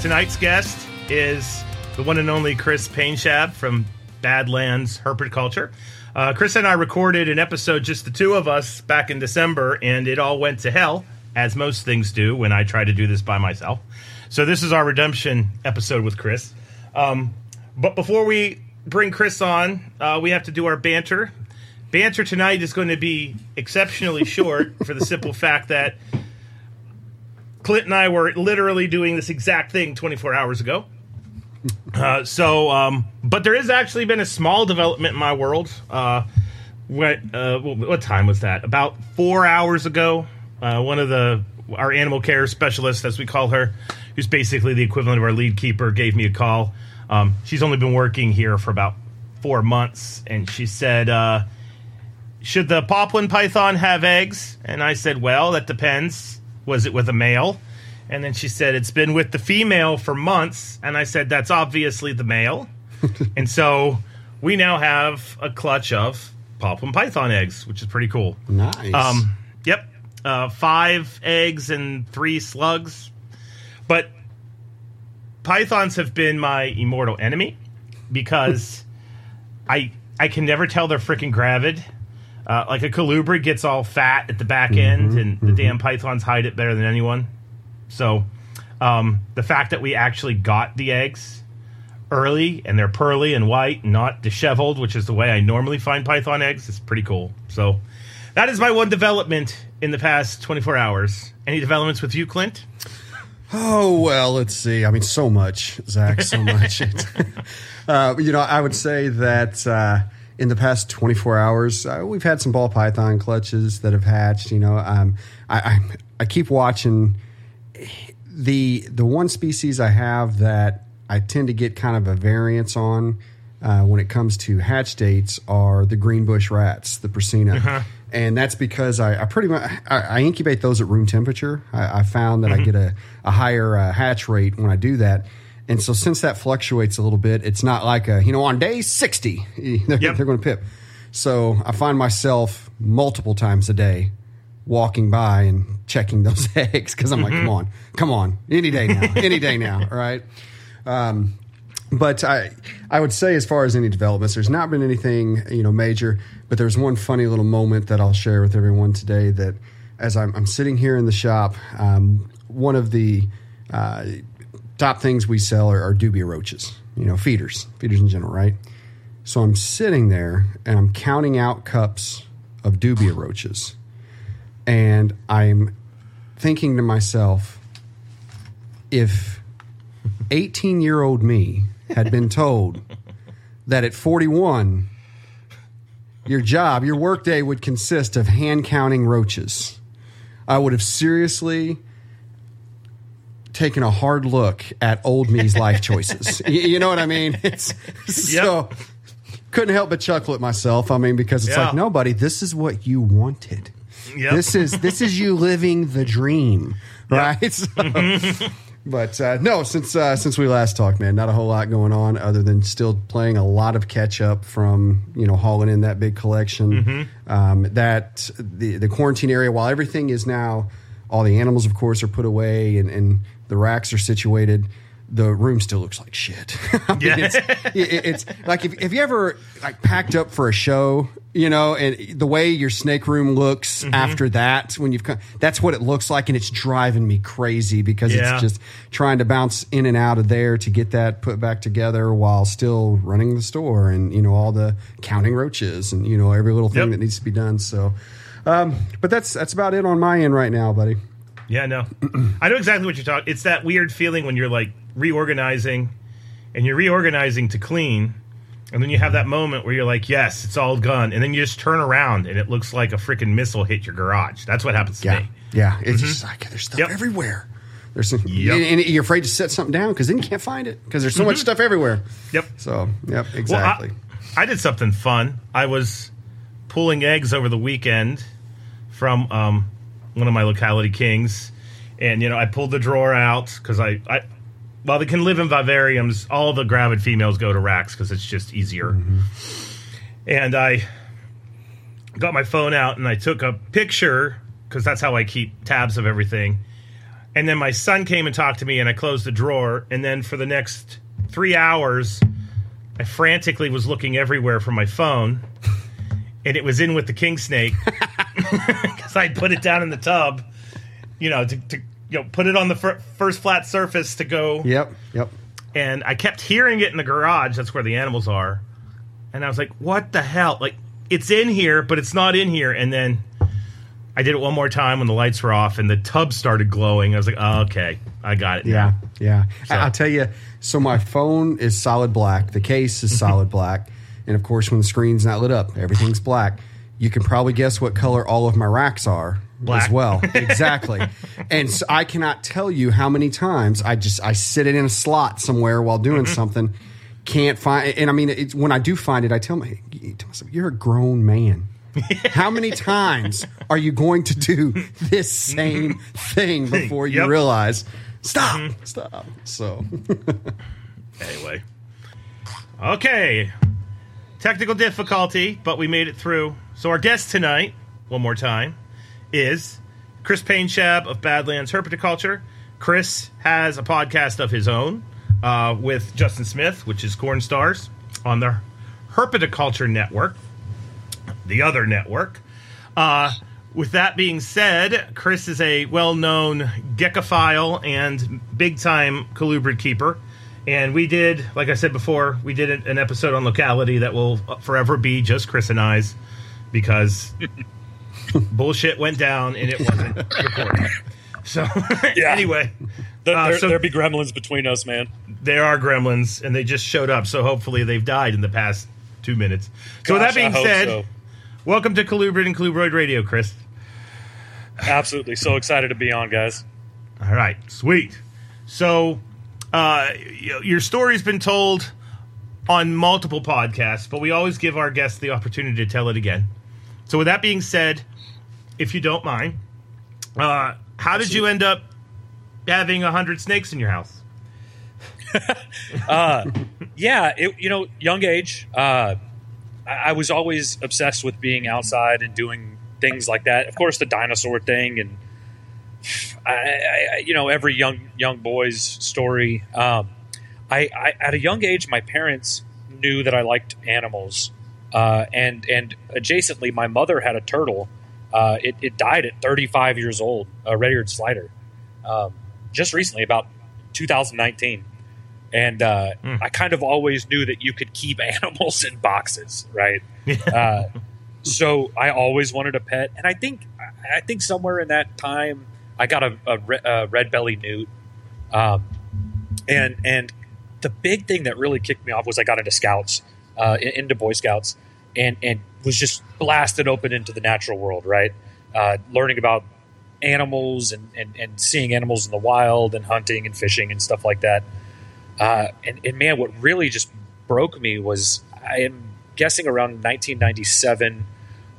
tonight's guest is the one and only Kris Painschab from Badlands Herpetoculture. Uh, Kris and I recorded an episode, just the two of us, back in December, and it all went to hell, as most things do when I try to do this by myself. So this is our redemption episode with Kris. Um, but before we bring Kris on, uh, we have to do our banter. Banter tonight is going to be exceptionally short for the simple fact that Clint and I were literally doing this exact thing 24 hours ago. Uh, so, um, but there has actually been a small development in my world. Uh, what uh, what time was that? About four hours ago. Uh, one of the our animal care specialists, as we call her, who's basically the equivalent of our lead keeper, gave me a call. Um, she's only been working here for about four months, and she said, uh, "Should the poplin python have eggs?" And I said, "Well, that depends." Was it with a male? And then she said, it's been with the female for months. And I said, that's obviously the male. and so we now have a clutch of poplin python eggs, which is pretty cool. Nice. Um, yep. Uh, five eggs and three slugs. But pythons have been my immortal enemy because I I can never tell they're freaking gravid. Uh, like a colubrid gets all fat at the back end, Mm-hmm, and the damn pythons hide it better than anyone. So, um, the fact that we actually got the eggs early and they're pearly and white, not disheveled, which is the way I normally find python eggs, is pretty cool. So, that is my one development in the past 24 hours. Any developments with you, Clint? Oh well, let's see. I mean, so much, Zac, so much. uh, you know, I would say that uh, in the past 24 hours, uh, we've had some ball python clutches that have hatched. You know, um, I, I I keep watching the the one species I have that I tend to get kind of a variance on uh, when it comes to hatch dates are the green bush rats, the Prasina. And that's because I, I pretty much I, I incubate those at room temperature. I, I found that I get a, a higher uh, hatch rate when I do that. And so since that fluctuates a little bit, it's not like a, you know, on day 60, they're, Yep. they're going to pip. So I find myself multiple times a day walking by and checking those eggs because I'm like, come on, come on, any day now, any day now, all right? Um, but I, I would say as far as any developments, there's not been anything you know major. But there's one funny little moment that I'll share with everyone today. That as I'm, I'm sitting here in the shop, um, one of the uh, top things we sell are, are dubia roaches. You know, feeders, feeders in general, right? So I'm sitting there and I'm counting out cups of dubia roaches, and I'm thinking to myself, if 18 year old me had been told that at 41 your job your workday would consist of hand counting roaches i would have seriously taken a hard look at old me's life choices. Y- you know what i mean? It's so couldn't help but chuckle at myself. I mean because it's Yeah. like no buddy this is what you wanted. Yep. this is this is you living the dream right? So- but uh, no, since uh, since we last talked, man, not a whole lot going on other than still playing a lot of catch up from you know hauling in that big collection. Um, that the the quarantine area, while everything is now, all the animals, of course, are put away and, and the racks are situated. The room still looks like shit. I mean, Yeah. it's, it- it's like if, if you ever like packed up for a show, you know, and the way your snake room looks Mm-hmm. after that, when you've come, that's what it looks like, and it's driving me crazy because Yeah. it's just trying to bounce in and out of there to get that put back together while still running the store and you know all the counting roaches and you know every little thing Yep. that needs to be done. So, um, but that's that's about it on my end right now, buddy. Yeah, no. I know exactly what you're talking. It's that weird feeling when you're like reorganizing and you're reorganizing to clean and then you have that moment where you're like, "Yes, it's all gone." And then you just turn around and it looks like a freaking missile hit your garage. That's what happens to Yeah, me. yeah. It's just like there's stuff Yep. everywhere. There's some, Yep. and, and you're afraid to set something down because then you can't find it because there's so much stuff everywhere. Yep. So, yep, Well, exactly. I, I did something fun. I was pulling eggs over the weekend from um, one of my locality kings, and you know I pulled the drawer out because I, I, while they can live in vivariums, all the gravid females go to racks because it's just easier. Mm-hmm. And I got my phone out and I took a picture because that's how I keep tabs of everything. And then my son came and talked to me, and I closed the drawer. And then for the next three hours, I frantically was looking everywhere for my phone, and it was in with the king snake because I put it down in the tub, you know, to, to you know put it on the fir- first flat surface to go. Yep. Yep. And I kept hearing it in the garage. That's where the animals are. And I was like, "What the hell? Like, it's in here, but it's not in here." And then I did it one more time when the lights were off and the tub started glowing. I was like, oh, "Okay, I got it." Yeah. now." Yeah. So- I'll tell you. So my phone is solid black. The case is solid black, and of course, when the screen's not lit up, everything's black. You can probably guess what color all of my racks are Black. as well. exactly. And so I cannot tell you how many times I just I sit it in a slot somewhere while doing mm-hmm. something. Can't find, and I mean, when I do find it, I tell, my, tell myself, "You're a grown man. How many times are you going to do this mm-hmm. same thing before you Yep. realize, stop, mm-hmm. stop? So, Anyway. Okay. Technical difficulty, but we made it through. So our guest tonight, one more time, is Kris Painschab of Badlands Herpetoculture. Kris has a podcast of his own uh, with Justin Smith, which is Corn Stars, on the Herpetoculture Network, the other network. Uh, with that being said, Kris is a well known geckophile and big time colubrid keeper. And we did, like I said before, we did an episode on locality that will forever be just Kris and I's because bullshit went down and it wasn't recorded. So, Yeah. anyway, There, Uh, there, so- there be gremlins between us, man. there are gremlins and they just showed up. So, hopefully, they've died in the past two minutes. So, with that being said, so. welcome to Colubrid and Colubroid Radio, Kris. absolutely so excited to be on, guys. All right, sweet. So, uh, your story's been told on multiple podcasts, but we always give our guests the opportunity to tell it again. So, with that being said, if you don't mind, uh, how did you end up having a hundred snakes in your house? Yeah, it, you know, young age. Uh, I, I was always obsessed with being outside and doing things like that. Of course, the dinosaur thing, and I, I, you know, every young young boy's story. Um, I, at a young age, my parents knew that I liked animals, uh, and and adjacently, my mother had a turtle. Uh, it, it died at 35 years old, a red-eared slider, um, just recently, about 2019. And uh, I kind of always knew that you could keep animals in boxes, right? uh, so I always wanted a pet, and I think I think somewhere in that time I got a, a, re- a red belly newt, um, and and the big thing that really kicked me off was I got into scouts, uh, in- into Boy Scouts, and and was just blasted open into the natural world, right? Uh, learning about animals and, and and seeing animals in the wild and hunting and fishing and stuff like that. Uh, and, and man, what really just broke me was I am guessing around 1997.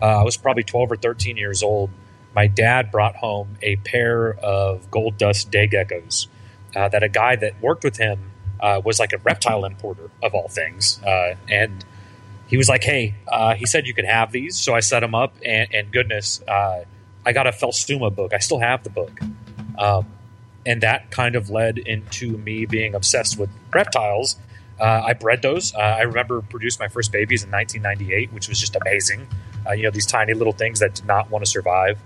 Uh, I was probably 12 or 13 years old. My dad brought home a pair of gold dust day geckos uh, that a guy that worked with him uh, was like a reptile importer of all things. Uh, and he was like, "Hey," uh, he said you could have these. So I set them up, and, and goodness, uh, I got a Phelsuma book. I still have the book, um, and that kind of led into me being obsessed with reptiles. Uh, I bred those. Uh, I remember produced my first babies in 1998, which was just amazing. Uh, you know, these tiny little things that did not want to survive,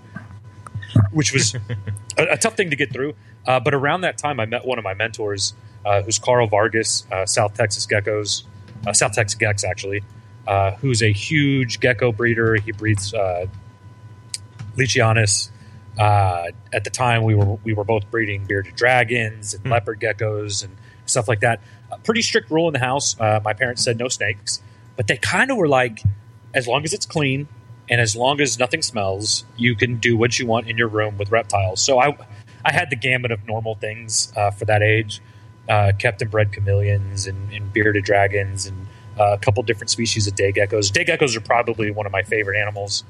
which was a, a tough thing to get through. Uh, but around that time, I met one of my mentors, who's Carl Vargas, uh, South Texas Geckos, uh, South Texas Gex actually, uh, who's a huge gecko breeder. He breeds uh, Leachianus. Uh, at the time, we were we were both breeding bearded dragons and leopard geckos and stuff like that. A pretty strict rule in the house. Uh, my parents said no snakes, but they kind of were like, as long as it's clean and as long as nothing smells, you can do what you want in your room with reptiles. So I, I had the gamut of normal things uh, for that age. Uh, kept and bred chameleons and, and bearded dragons and uh, a couple different species of day geckos. Day geckos are probably one of my favorite animals,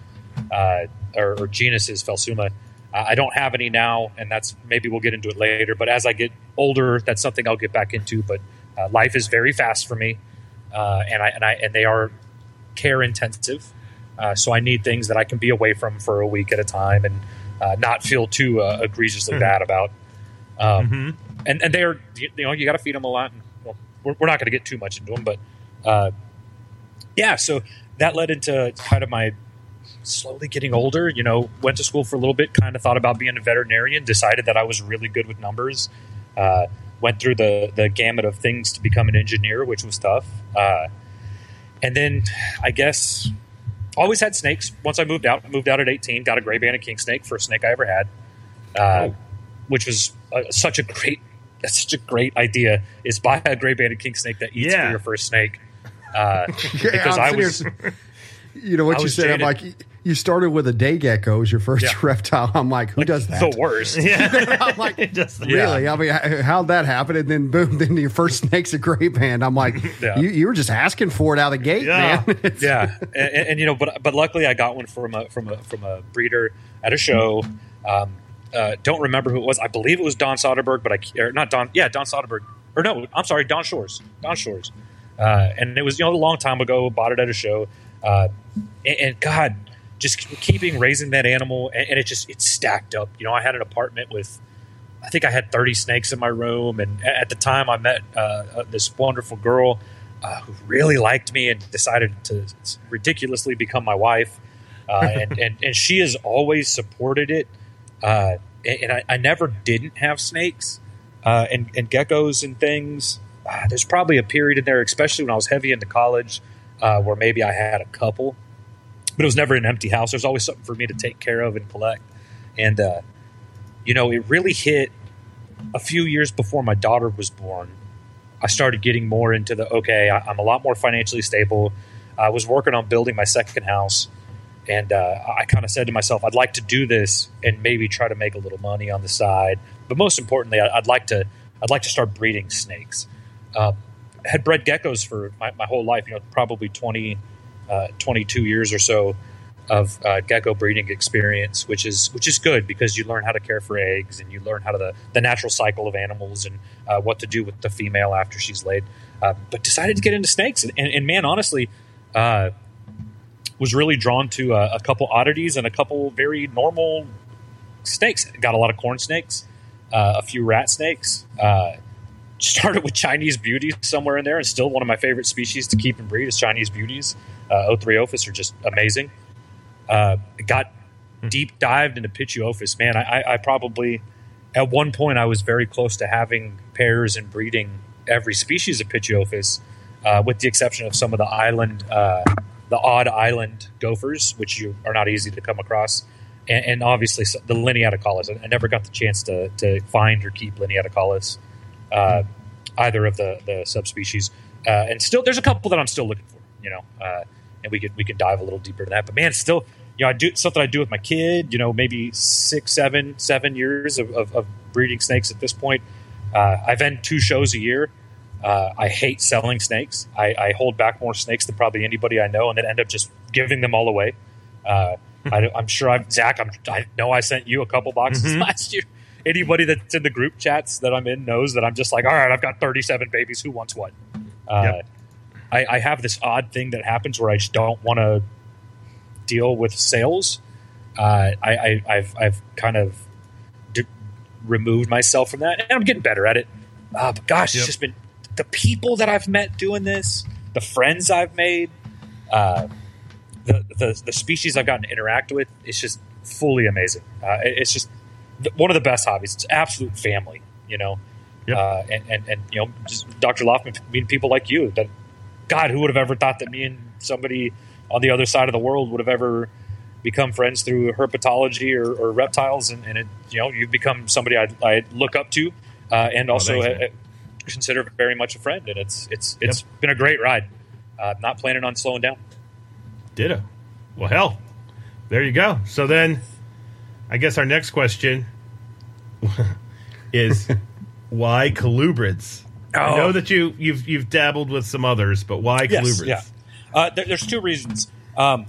uh, or, or genuses, Phelsuma. Uh, I don't have any now, and that's maybe we'll get into it later. But as I get older, that's something I'll get back into. But uh, life is very fast for me, uh, and I and I and they are care intensive. Uh, so I need things that I can be away from for a week at a time and uh, not feel too uh, egregiously bad about. Um, mm-hmm. And and they're you know you got to feed them a lot. And, well, we're, we're not going to get too much into them, but uh, yeah. So that led into kind of my slowly getting older. You know, went to school for a little bit, kind of thought about being a veterinarian, decided that I was really good with numbers. Uh, went through the the gamut of things to become an engineer, which was tough. Uh, and then I guess always had snakes. Once I moved out, moved out at 18, got a gray banded king snake, first snake I ever had, uh, oh. which was uh, such a great, that's such a great idea. Is buy a gray banded king snake that eats yeah. for your first snake. Uh, because I was, you know what you said. Jaded. I'm like, you started with a day gecko as your first yeah. reptile. I'm like, who like does that? The worst. Yeah. I'm like, really? Yeah. I mean, how'd that happen? And then boom, then your first snake's a gray band. I'm like, yeah. you, you, were just asking for it out of the gate, yeah. man. yeah, and, and, and, you know, but but luckily I got one from a from a from a breeder at a show. Um, uh, don't remember who it was. I believe it was Don Soderberg, but I or not Don. Yeah, Don Soderberg. Or no, I'm sorry, Don Shores. Don Shores. Uh, and it was you know a long time ago. Bought it at a show. Uh, and, and God, just keeping raising that animal, and, and, it just it's stacked up. You know, I had an apartment with, I think I had thirty snakes in my room, and at the time I met uh, uh, this wonderful girl uh, who really liked me and decided to ridiculously become my wife, and, and and she has always supported it. Uh, and I, I, never didn't have snakes uh, and, and geckos and things. there's probably a period in there, especially when I was heavy into college, where maybe I had a couple but it was never an empty house. There's always something for me to take care of and collect. And, uh, you know, it really hit a few years before my daughter was born. I started getting more into the okay, I, am a lot more financially stable. I was working on building my second house. And uh, I kind of said to myself, I'd like to do this and maybe try to make a little money on the side. But most importantly, I'd like to I'd like to start breeding snakes. Uh, had bred geckos for my, my, whole life, you know, probably 20, uh, 22 years or so of uh, gecko breeding experience, which is which is good because you learn how to care for eggs and you learn how to the, the natural cycle of animals and uh, what to do with the female after she's laid. Uh, but decided to get into snakes, and, and, and man, honestly, was really drawn to a, a, couple oddities and a couple very normal snakes. Got a lot of corn snakes, uh, a few rat snakes. started with Chinese beauties somewhere in there, and still one of my favorite species to keep and breed is Chinese beauties uh, Orthriophis are just amazing. Uh, got deep dived into Pituophis. Man, I, I, probably at one point I was very close to having pairs and breeding every species of Pituophis, uh, with the exception of some of the island, uh, the odd island gophers, which you are not easy to come across. And, and obviously the Lineaticollis. I, I never got the chance to, to find or keep Lineaticollis, uh, either of the, the subspecies. Uh, and still, there's a couple that I'm still looking for. You know, uh, and we could we could dive a little deeper into that. But man, still, you know, I do something I do with my kid. You know, maybe six, seven, seven years of, of, of breeding snakes at this point. Uh, I vend two shows a year. Uh, I hate selling snakes. I, I, hold back more snakes than probably anybody I know, and then end up just giving them all away. Uh, I, am sure I'm Zac. I'm, i know I sent you a couple boxes mm-hmm. last year. Anybody that's in the group chats that I'm in knows that I'm just like, all right, I've got 37 babies. Who wants what? Uh, yep. I, I have this odd thing that happens where I just don't want to deal with sales. Uh, I, have I've kind of d- removed myself from that, and I'm getting better at it. Uh, but gosh, yep. it's just been the people that I've met doing this, the friends I've made, uh, the, the, the species I've gotten to interact with. It's just fully amazing. Uh, it's just one of the best hobbies. It's absolute family, you know. Yep. Uh, and, and, and you know, Dr. Loughman, meeting people like you that God, who would have ever thought that me and somebody on the other side of the world would have ever become friends through herpetology or, or reptiles, and, and, it, you know, you've become somebody I, I look up to, uh, and also oh, consider very much a friend. And it's it's it's yep. been a great ride. Uh, not planning on slowing down. Ditto. Well, hell, there you go. So then, I guess our next question is why colubrids? Oh. I know that you you've you've dabbled with some others, but why yes, Yeah, uh, there, there's two reasons. Um,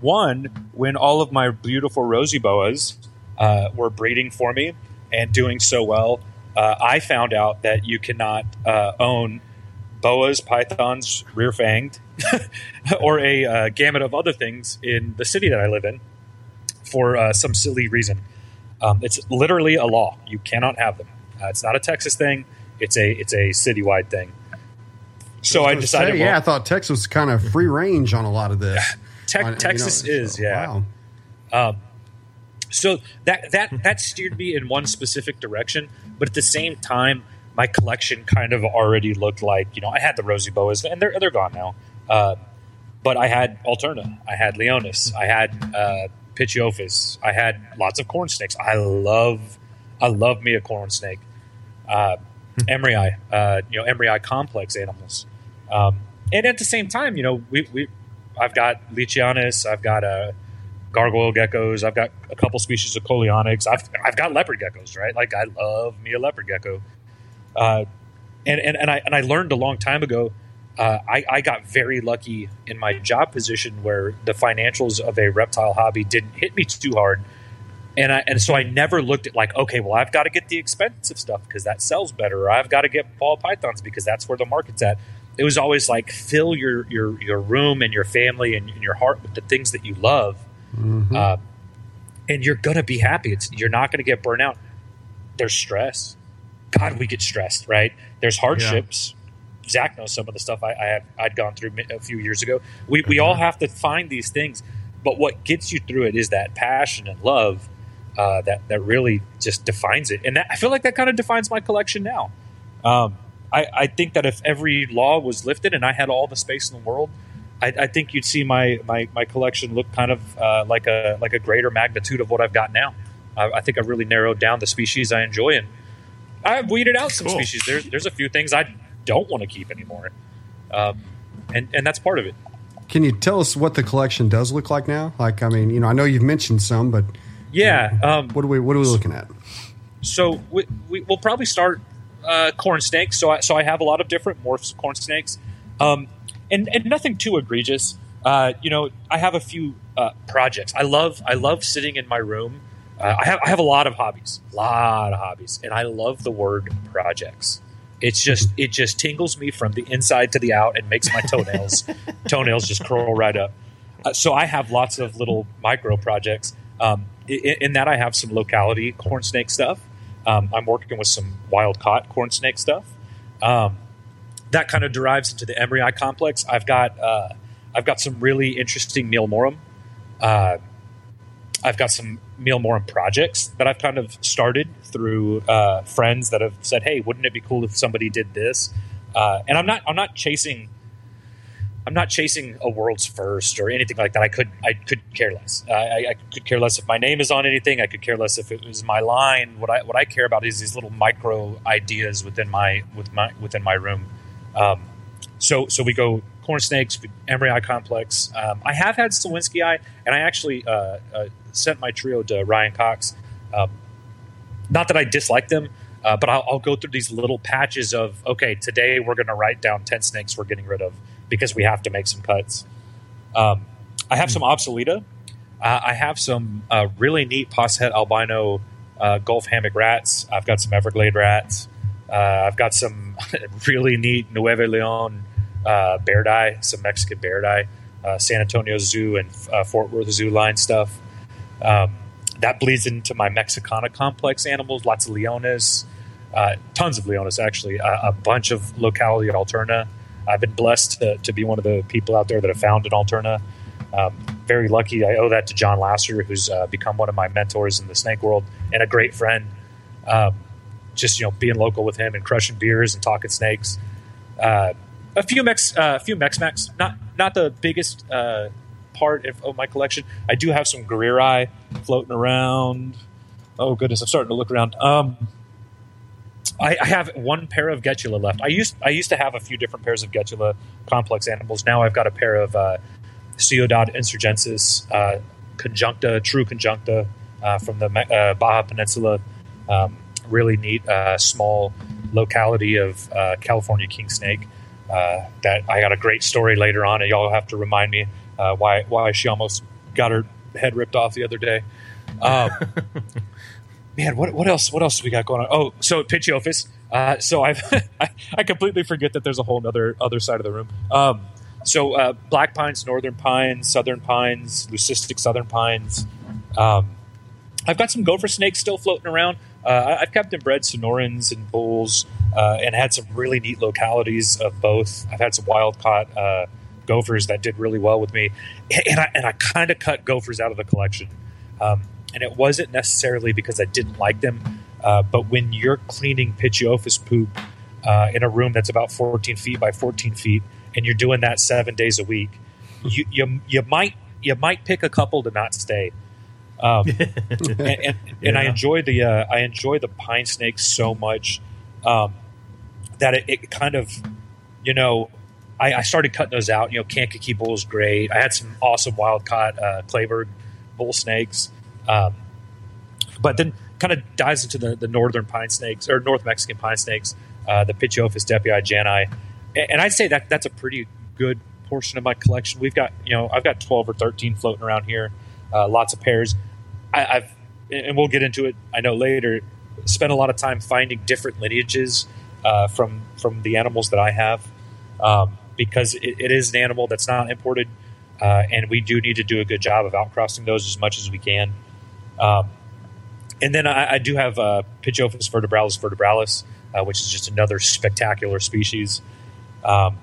one, when all of my beautiful rosy boas uh, were breeding for me and doing so well, uh, I found out that you cannot uh, own boas, pythons, rear fanged, or a uh, gamut of other things in the city that I live in for uh, some silly reason. Um, it's literally a law. You cannot have them. Uh, it's not a Texas thing. It's a it's a citywide thing. So I, gonna decided. say, well, yeah, I thought Texas was kind of free range on a lot of this. Te- On- you know, Texas is, so, yeah. wow. So that that that steered me in one specific direction, but at the same time, my collection kind of already looked like you know I had the rosy boas, and they're they're gone now. Uh, but I had Alterna, I had Leonis, I had uh, I had lots of corn snakes. I love I love me a corn snake. Uh, Emoryi, uh, you know, Emoryi complex animals. Um, and at the same time, you know, we, we I've got Leachianus, I've got uh, gargoyle geckos, I've got a couple species of Coleonyx, I've I've got leopard geckos, right? Like I love me a leopard gecko. Uh, and, and, and I and I learned a long time ago. Uh, I, I got very lucky in my job position where the financials of a reptile hobby didn't hit me too hard, and I and so I never looked at like okay, well I've got to get the expensive stuff because that sells better, or I've got to get ball pythons because that's where the market's at. It was always like fill your your your room and your family and, and your heart with the things that you love, Mhm. uh, and you're gonna be happy. It's you're not gonna get burnt out. There's stress. God, we get stressed, right? There's hardships. Zac knows some of the stuff I, I had I'd gone through a few years ago. We we all have to find these things, but what gets you through it is that passion and love uh, that that really just defines it. And that, I feel like that kind of defines my collection now. Um, I, I think that if every law was lifted and I had all the space in the world, I, I think you'd see my, my, my collection look kind of uh, like a like a greater magnitude of what I've got now. I, I think I've really narrowed down the species I enjoy, and I've weeded out some Cool. species. There's there's a few things I don't want to keep anymore, um, and and that's part of it. Can you tell us what the collection does look like now? Like, I mean, you know, I know you've mentioned some, but Yeah. Um, what are we what are we looking at? so we, we, we'll probably start uh, corn snakes. So I, so I have a lot of different morphs of corn snakes, um, and and nothing too egregious. Uh, you know, I have a few uh, projects. I love I love sitting in my room. Uh, I have I have a lot of hobbies, a lot of hobbies, and I love the word projects. It's just it just tingles me from the inside to the out and makes my toenails toenails just curl right up. Uh, so I have lots of little micro projects. Um, in, in that, I have some locality corn snake stuff. Um, I'm working with some wild caught corn snake stuff. Um, that kind of derives into the Emoryi complex. I've got uh, I've got some really interesting meal morum. Uh, I've got some meal morum projects that I've kind of started through uh, friends that have said, "Hey, wouldn't it be cool if somebody did this?" Uh, and I'm not I'm not chasing I'm not chasing a world's first or anything like that. I could I could care less. I, I could care less if my name is on anything. I could care less if it was my line. What I what I care about is these little micro ideas within my with my within my room. Um, so so we go corn snakes, emoryi complex. Um, I have had Slowinskii, and I actually uh, uh, sent my trio to Ryan Cox. Um, not that I dislike them, uh, but I'll, I'll go through these little patches of okay, today we're going to write down ten snakes we're getting rid of because we have to make some cuts. Um, I have some obsoleta. Uh, I have some uh, really neat Posset albino uh, Gulf hammock rats. I've got some Everglade rats. Uh, I've got some really neat Nuevo Leon uh, bairdi, some Mexican bairdi, uh, San Antonio Zoo and Fort Worth Zoo line stuff. Um, that bleeds into my Mexicana complex animals, lots of Leones, uh, tons of Leones actually, uh, a bunch of locality at Alterna. I've been blessed to, to be one of the people out there that have found an Alterna. Um, very lucky. I owe that to John Lasser, who's uh, become one of my mentors in the snake world and a great friend. Um, just you know, being local with him and crushing beers and talking snakes. Uh, a few Mex, uh, a few Mex Mex, not not the biggest uh, part of, of my collection. I do have some Guerreri floating around. Oh goodness, I'm starting to look around. Um, I, I have one pair of Getula left. I used I used to have a few different pairs of Getula complex animals. Now I've got a pair of uh, Ciudad Insurgentes uh, conjuncta, true conjuncta uh, from the uh, Baja Peninsula. Um, really neat uh, small locality of uh, California king snake. Uh, that I got a great story later on, and y'all have to remind me uh, why why she almost got her head ripped off the other day. Um, man, what what else? What else we got going on? Oh, so Pituophis. Uh, so I've I, I completely forget that there's a whole other other side of the room. Um, so uh, black pines, northern pines, southern pines, leucistic southern pines. Um, I've got some gopher snakes still floating around. Uh, I've kept and bred Sonorans and bulls, uh, and had some really neat localities of both. I've had some wild caught uh, gophers that did really well with me, and I, and I kind of cut gophers out of the collection. Um, and it wasn't necessarily because I didn't like them, uh, but when you're cleaning Pituophis poop uh, in a room that's about 14 feet by 14 feet, and you're doing that seven days a week, you you, you might you might pick a couple to not stay. Um, and and, and I enjoy the uh, I enjoy the pine snakes so much um, that it, it kind of you know I, I started cutting those out. You know, Kankakee bull is great. I had some awesome wild caught uh, Kleberg bull snakes, um, but then kind of dives into the, the northern pine snakes or North Mexican pine snakes, uh, the Pituophis deppei jani, and, and I'd say that that's a pretty good portion of my collection. We've got you know I've got twelve or thirteen floating around here, uh, lots of pairs. I, I've and we'll get into it. I know later. Spent a lot of time finding different lineages uh, from from the animals that I have um, because it, it is an animal that's not imported, uh, and we do need to do a good job of outcrossing those as much as we can. Um, and then I, I do have uh, Pituophis vertebralis vertebralis, uh, which is just another spectacular species. Um,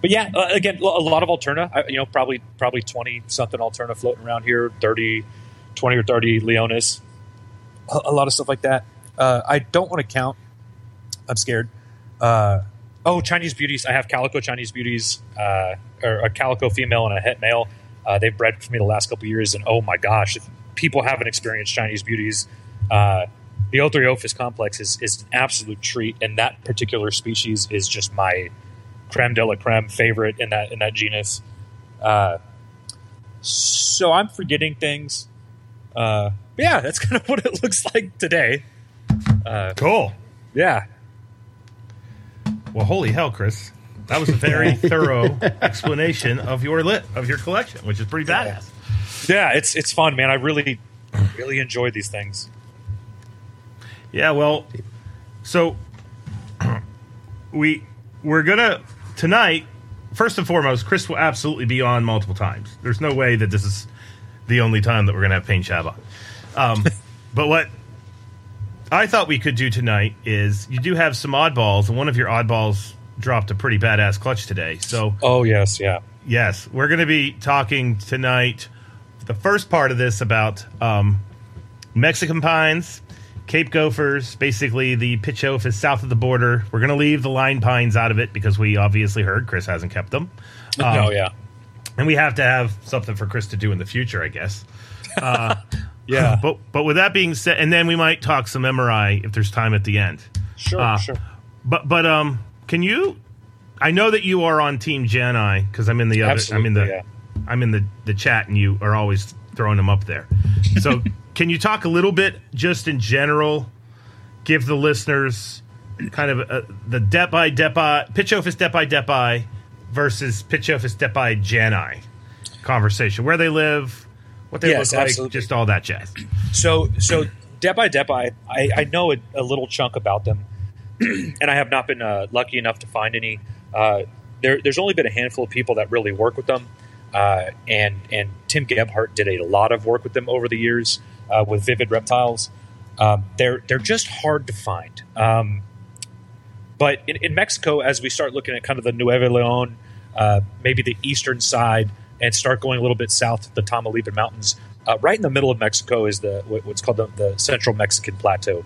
but yeah, uh, again, a lot of Alterna. You know, probably probably twenty something Alterna floating around here. 30, 20 or thirty Leonis. A, a lot of stuff like that. Uh, I don't want to count. I'm scared. Uh, oh, Chinese beauties. I have calico Chinese beauties, uh, or a calico female and a het male. Uh, they've bred for me the last couple years, and oh my gosh, if people haven't experienced Chinese beauties, uh, the Orthriophis complex is, is an absolute treat, and that particular species is just my creme de la creme favorite in that in that genus. Uh, so I'm forgetting things. Uh, but yeah, that's kind of what it looks like today. Uh, Cool. yeah, Well, holy hell, Kris. That was a very thorough explanation of your lit of your collection, which is pretty badass. yeah, it's it's fun, man. I really really enjoy these things. Yeah, well, so we we're gonna tonight. First and foremost, Kris will absolutely be on multiple times. There's no way that this is the only time that we're gonna have Painschab on. Um, but what I thought we could do tonight is you do have some oddballs, and one of your oddballs dropped a pretty badass clutch today. So Oh yes, yeah. Yes, we're going to be talking tonight. The first part of this about um, Mexican pines, Cape gophers, basically the Pituophis south of the border. We're going to leave the line pines out of it because we obviously heard Kris hasn't kept them, oh yeah, and we have to have something for Kris to do in the future, I guess. yeah. But but with that being said, and then we might talk some emoryi if there's time at the end. sure, uh, sure. But but um, can you? I know that you are on Team Jedi because I'm in the other. I'm in the. Yeah. I'm in the the chat, and you are always throwing them up there. So can you talk a little bit, just in general, give the listeners kind of uh, the Deppei Deppei Pituophis Deppei Deppei versus Pituophis Deppei Jani conversation, where they live, what they Yes, look like, absolutely. just all that jazz. So, so Deppei Deppei, I, I know a, a little chunk about them, and I have not been uh, lucky enough to find any. Uh, there, there's only been a handful of people that really work with them, uh, and and Tim Gebhardt did a lot of work with them over the years uh, with Vivid Reptiles. Um, they're they're just hard to find. Um, but in, in Mexico, as we start looking at kind of the Nuevo Leon, uh, maybe the eastern side, and start going a little bit south to the Tamaulipas Mountains, uh, right in the middle of Mexico is the what's called the, the Central Mexican Plateau.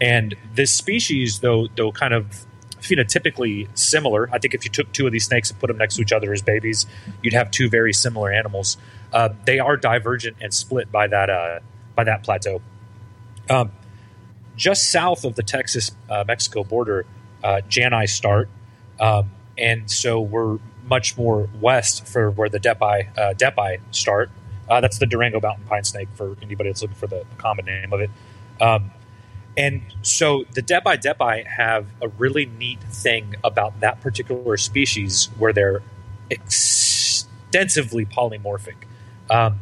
And this species, though, though kind of phenotypically similar, I think if you took two of these snakes and put them next to each other as babies, you'd have two very similar animals. Uh, they are divergent and split by that uh, by that plateau. Um, just south of the Texas uh, Mexico border, uh, Jani start, um, and so we're much more west for where the Deppei uh, Deppei start. Uh, that's the Durango mountain pine snake for anybody that's looking for the common name of it. Um, and so the Deppei Deppei have a really neat thing about that particular species where they're extensively polymorphic. Um,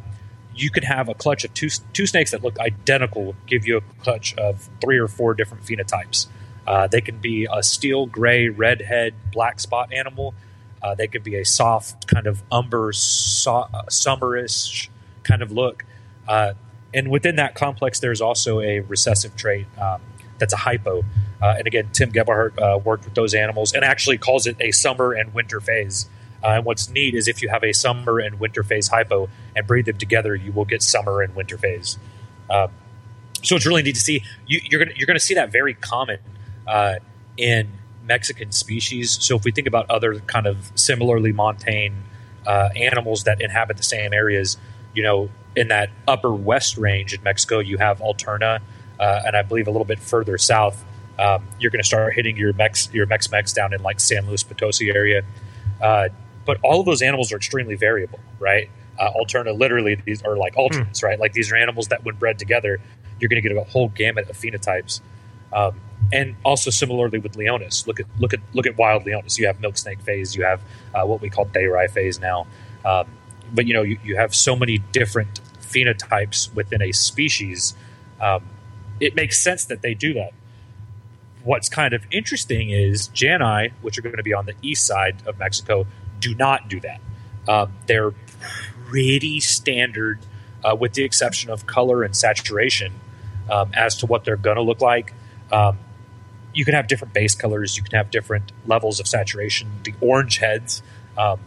you could have a clutch of two two snakes that look identical, give you a clutch of three or four different phenotypes. Uh, they can be a steel gray, red head, black spot animal. Uh, they could be a soft, kind of umber, so, uh, summerish kind of look. Uh, and within that complex, there's also a recessive trait um, that's a hypo. Uh, and again, Tim Gebhardt uh, worked with those animals and actually calls it a summer and winter phase. Uh, and what's neat is if you have a summer and winter phase hypo and breed them together, you will get summer and winter phase. So it's really neat to see. You, are you're gonna see that very common in Mexican species. So if we think about other kind of similarly montane uh, animals that inhabit the same areas, you know, in that upper west range in Mexico, you have Alterna, uh, and I believe a little bit further south, um, you're going to start hitting your Mex your Mex Mex down in like San Luis Potosi area. Uh, but all of those animals are extremely variable, right? Uh, Alterna, literally, these are like alternates, mm. right? Like these are animals that, when bred together, you're going to get a whole gamut of phenotypes. Um, and also similarly with Leonis, look at look at look at wild Leonis. You have milk snake phase, you have uh, what we call Thayeri phase now. Um, but you know, you, you have so many different phenotypes within a species. Um, it makes sense that they do that. What's kind of interesting is Jani, which are going to be on the east side of Mexico, do not do that. Um, they're pretty standard, uh, with the exception of color and saturation, um, as to what they're going to look like. Um, you can have different base colors. You can have different levels of saturation. The orange heads um,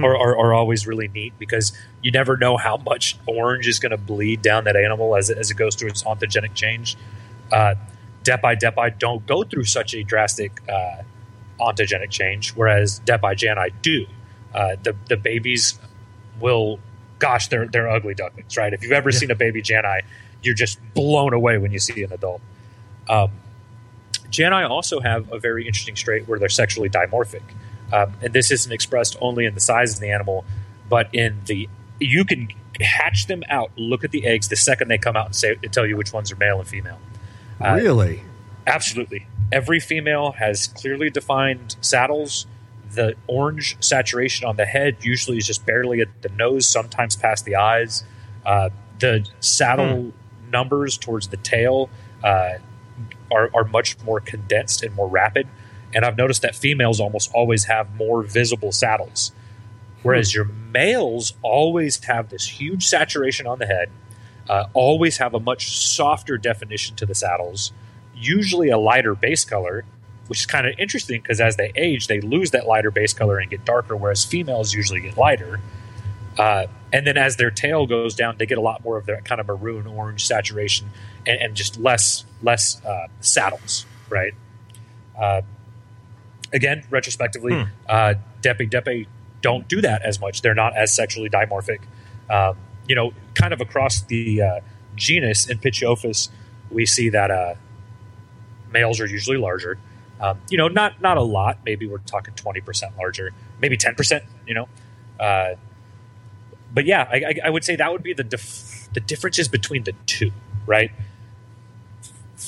are, are, are, always really neat because you never know how much orange is going to bleed down that animal as it, as it goes through its ontogenic change. Uh, Deppei Deppei don't go through such a drastic uh, ontogenic change, whereas Deppei Jani do. Uh, the the babies will, gosh, they're they're ugly ducklings, right? If you've ever yeah. seen a baby Jani, you're just blown away when you see an adult. Um, Jani also have a very interesting trait where they're sexually dimorphic, um, and this isn't expressed only in the size of the animal, but in the you can hatch them out, look at the eggs the second they come out and say tell you which ones are male and female. Uh, really? Absolutely. Every female has clearly defined saddles. The orange saturation on the head usually is just barely at the nose, sometimes past the eyes. Uh, the saddle hmm. numbers towards the tail uh, are, are much more condensed and more rapid. And I've noticed that females almost always have more visible saddles, whereas hmm. your males always have this huge saturation on the head, uh, always have a much softer definition to the saddles, usually a lighter base color, which is kind of interesting because as they age, they lose that lighter base color and get darker, whereas females usually get lighter. Uh, and then as their tail goes down, they get a lot more of that kind of maroon orange saturation and, and just less less uh, saddles, right? Uh, again, retrospectively, hmm. uh, Deppei Deppei don't do that as much. They're not as sexually dimorphic. Um, you know, kind of across the uh, genus in Pituophis, we see that uh, males are usually larger. Um, you know, not not a lot. Maybe we're talking twenty percent larger, maybe ten percent. You know, uh, but yeah, I, I, would say that would be the dif- the differences between the two, right?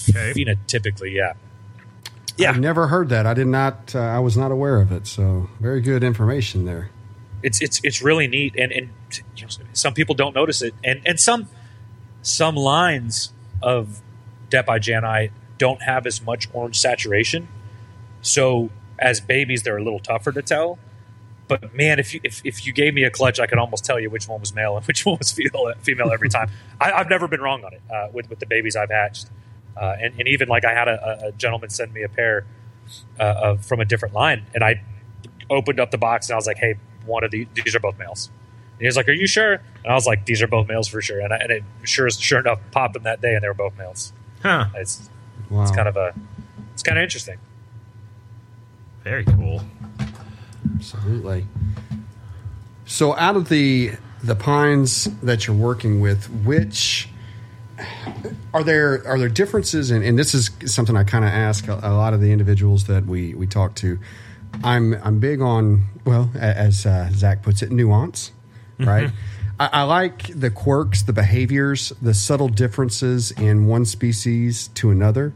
Okay. Phenotypically, yeah. Yeah, I've never heard that. I did not. Uh, I was not aware of it. So very good information there. It's it's it's really neat, and and you know, some people don't notice it, and and some some lines of Deppei Jani don't have as much orange saturation. So as babies, they're a little tougher to tell. But man, if you if, if you gave me a clutch, I could almost tell you which one was male and which one was female, female every time. I, have never been wrong on it uh, with with the babies I've hatched, uh, and, and even like I had a, a gentleman send me a pair uh, of, from a different line, and I opened up the box and I was like, "Hey, one of these these are both males." And he was like, "Are you sure?" And I was like, "These are both males for sure." And, I, and it sure sure enough popped them that day, and they were both males. Huh? It's wow. it's kind of a it's kind of interesting. Very cool. Absolutely. So, out of the the pines that you're working with, which are there are there differences? In, and this is something I kind of ask a, a, lot of the individuals that we we talk to. I'm I'm big on well, as uh, Zac puts it, nuance, mm-hmm. right? I, I like the quirks, the behaviors, the subtle differences in one species to another.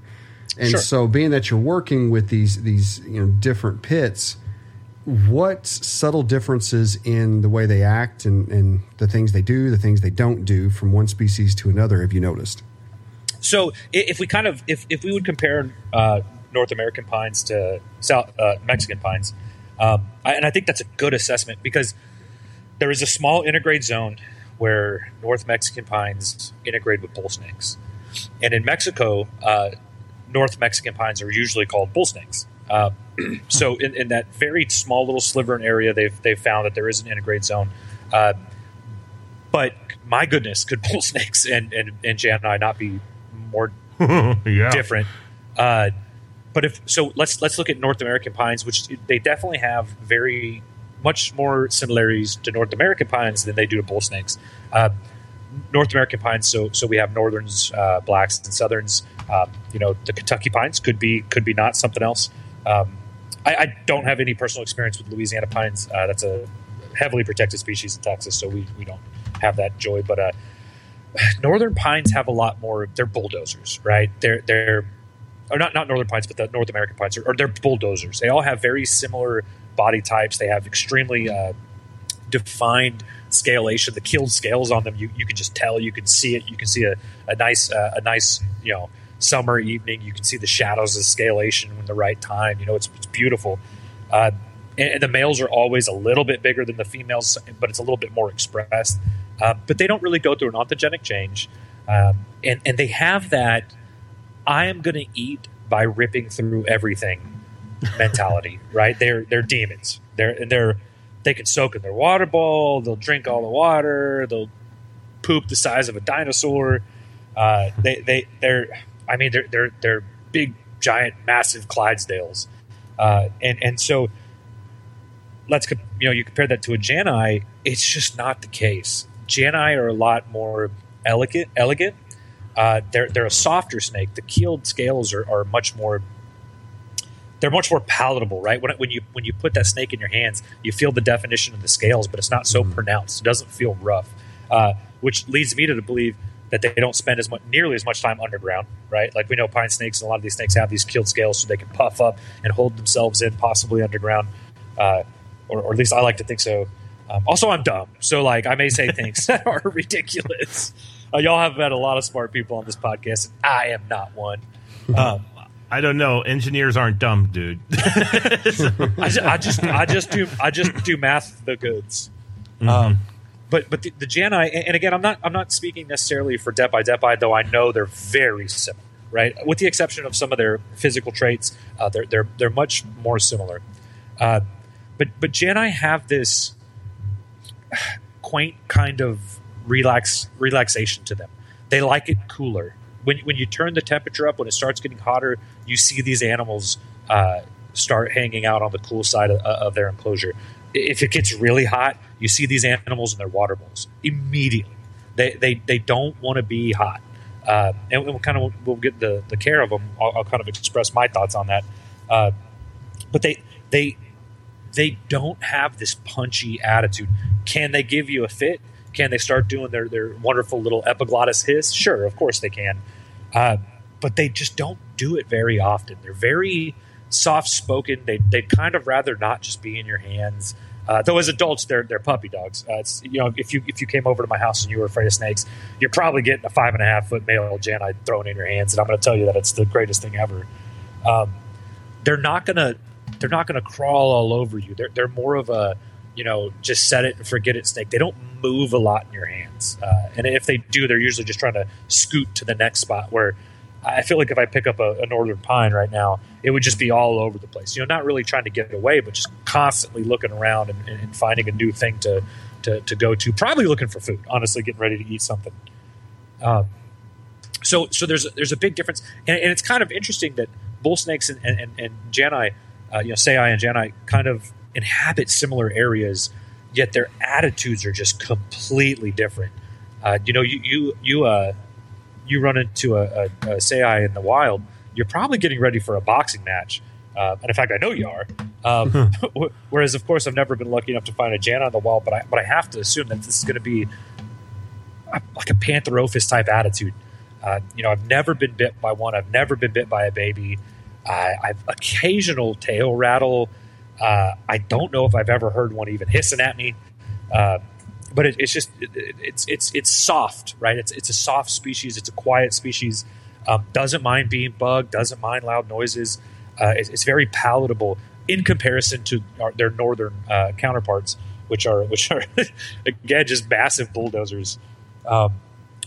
And sure. so, being that you're working with these these you know different pits, what subtle differences in the way they act and, and the things they do, the things they don't do from one species to another have you noticed? So if we kind of if, if we would compare uh, North American pines to South uh, Mexican pines, um, I, and I think that's a good assessment because there is a small intergrade zone where North Mexican pines integrate with bull snakes. And in Mexico, uh, North Mexican pines are usually called bull snakes. Uh, so in, in, that very small little sliver in area, they've they've found that there is an intergrade zone. Uh, but my goodness, could bull snakes and and, and Janai not be more yeah. different? Uh, but if so, let's let's look at North American pines, which they definitely have very much more similarities to North American pines than they do to bull snakes. Uh, North American pines, so so we have northerns, uh, blacks, and southerns. Um, you know, the Kentucky pines could be could be not something else. Um, I, I, don't have any personal experience with Louisiana pines. Uh, that's a heavily protected species in Texas, so we, we don't have that joy. But uh, northern pines have a lot more. They're bulldozers, right? They're they're or not not northern pines, but the North American pines, or, or they're bulldozers. They all have very similar body types. They have extremely uh, defined scalation. The keeled scales on them, you, you can just tell. You can see it. You can see a, a nice uh, a nice you know summer evening. You can see the shadows of scalation in the right time. You know, it's, it's beautiful. Uh, and, and, the males are always a little bit bigger than the females, but it's a little bit more expressed. Uh, but they don't really go through an ontogenic change. Um, and, and they have that I am going to eat by ripping through everything mentality, right? They're they're demons. They're and they're they can soak in their water bowl. They'll drink all the water. They'll poop the size of a dinosaur. Uh, they they they're I mean they're they're they're big giant massive Clydesdales, uh, and and so let's you know you compare that to a Janai. It's just not the case. Janai are a lot more elegant. Elegant. Uh, they're they're a softer snake. The keeled scales are, are much more they're much more palatable, right? When, when you when you put that snake in your hands, you feel the definition of the scales, but it's not so mm-hmm. pronounced. It doesn't feel rough, uh, which leads me to believe that they don't spend as much, nearly as much time underground, right? Like we know pine snakes and a lot of these snakes have these keeled scales, so they can puff up and hold themselves in, possibly underground, uh, or, or, at least I like to think so. Um, also, I'm dumb, so like I may say things that are ridiculous. Uh, y'all have met a lot of smart people on this podcast, and I am not one. Um, I don't know. Engineers aren't dumb, dude. I, just, I, just, I just do I just do math the goods. Mm-hmm. Um, but but the, the Janai, and again, I'm not I'm not speaking necessarily for deppei, though I know they're very similar, right? With the exception of some of their physical traits, uh, they're they're they're much more similar. Uh, but but Janai have this quaint kind of relax relaxation to them. They like it cooler when when you turn the temperature up, when it starts getting hotter, you see these animals uh, start hanging out on the cool side of, of, their enclosure. If it gets really hot, you see these animals in their water bowls immediately. They they, they don't want to be hot, uh, and we'll kind of we'll get the, the care of them. I'll, I'll kind of express my thoughts on that. Uh, but they they they don't have this punchy attitude. Can they give you a fit? Can they start doing their, their wonderful little epiglottis hiss? Sure, of course they can. Uh, but they just don't do it very often. They're very soft spoken. They, they'd kind of rather not just be in your hands. Uh, though as adults, they're they're puppy dogs. Uh, it's you know if you if you came over to my house and you were afraid of snakes, you're probably getting a five and a half foot male Janai thrown in your hands, and I'm going to tell you that it's the greatest thing ever. Um, they're not gonna they're not gonna crawl all over you. They're they're more of a you know, just set it and forget it snake. They don't move a lot in your hands. Uh, and if they do, they're usually just trying to scoot to the next spot where I feel like if I pick up a, a, northern pine right now, it would just be all over the place. You know, not really trying to get away, but just constantly looking around and, and finding a new thing to, to, to, go to. Probably looking for food, honestly, getting ready to eat something. Um, so, so there's there's a big difference, and, and, it's kind of interesting that bull snakes and and, and Janai, uh, you know, sayi and Janai, kind of inhabit similar areas, yet their attitudes are just completely different. Uh, you know, you you you uh, you run into a, a, a in the wild, you're probably getting ready for a boxing match. Uh, and in fact, I know you are. Um, whereas, of course, I've never been lucky enough to find a Jan on the wall, but I but I have to assume that this is going to be a, like a Pantherophis type attitude. Uh, you know, I've never been bit by one. I've never been bit by a baby. I've occasional tail rattle uh, I don't know if I've ever heard one even hissing at me, uh, but it, it's just it, it's it's it's soft, right? It's it's a soft species. It's a quiet species. Um, doesn't mind being bugged. Doesn't mind loud noises. Uh, it's, it's, very palatable in comparison to our, their northern uh, counterparts. which are which are again just massive bulldozers. Um,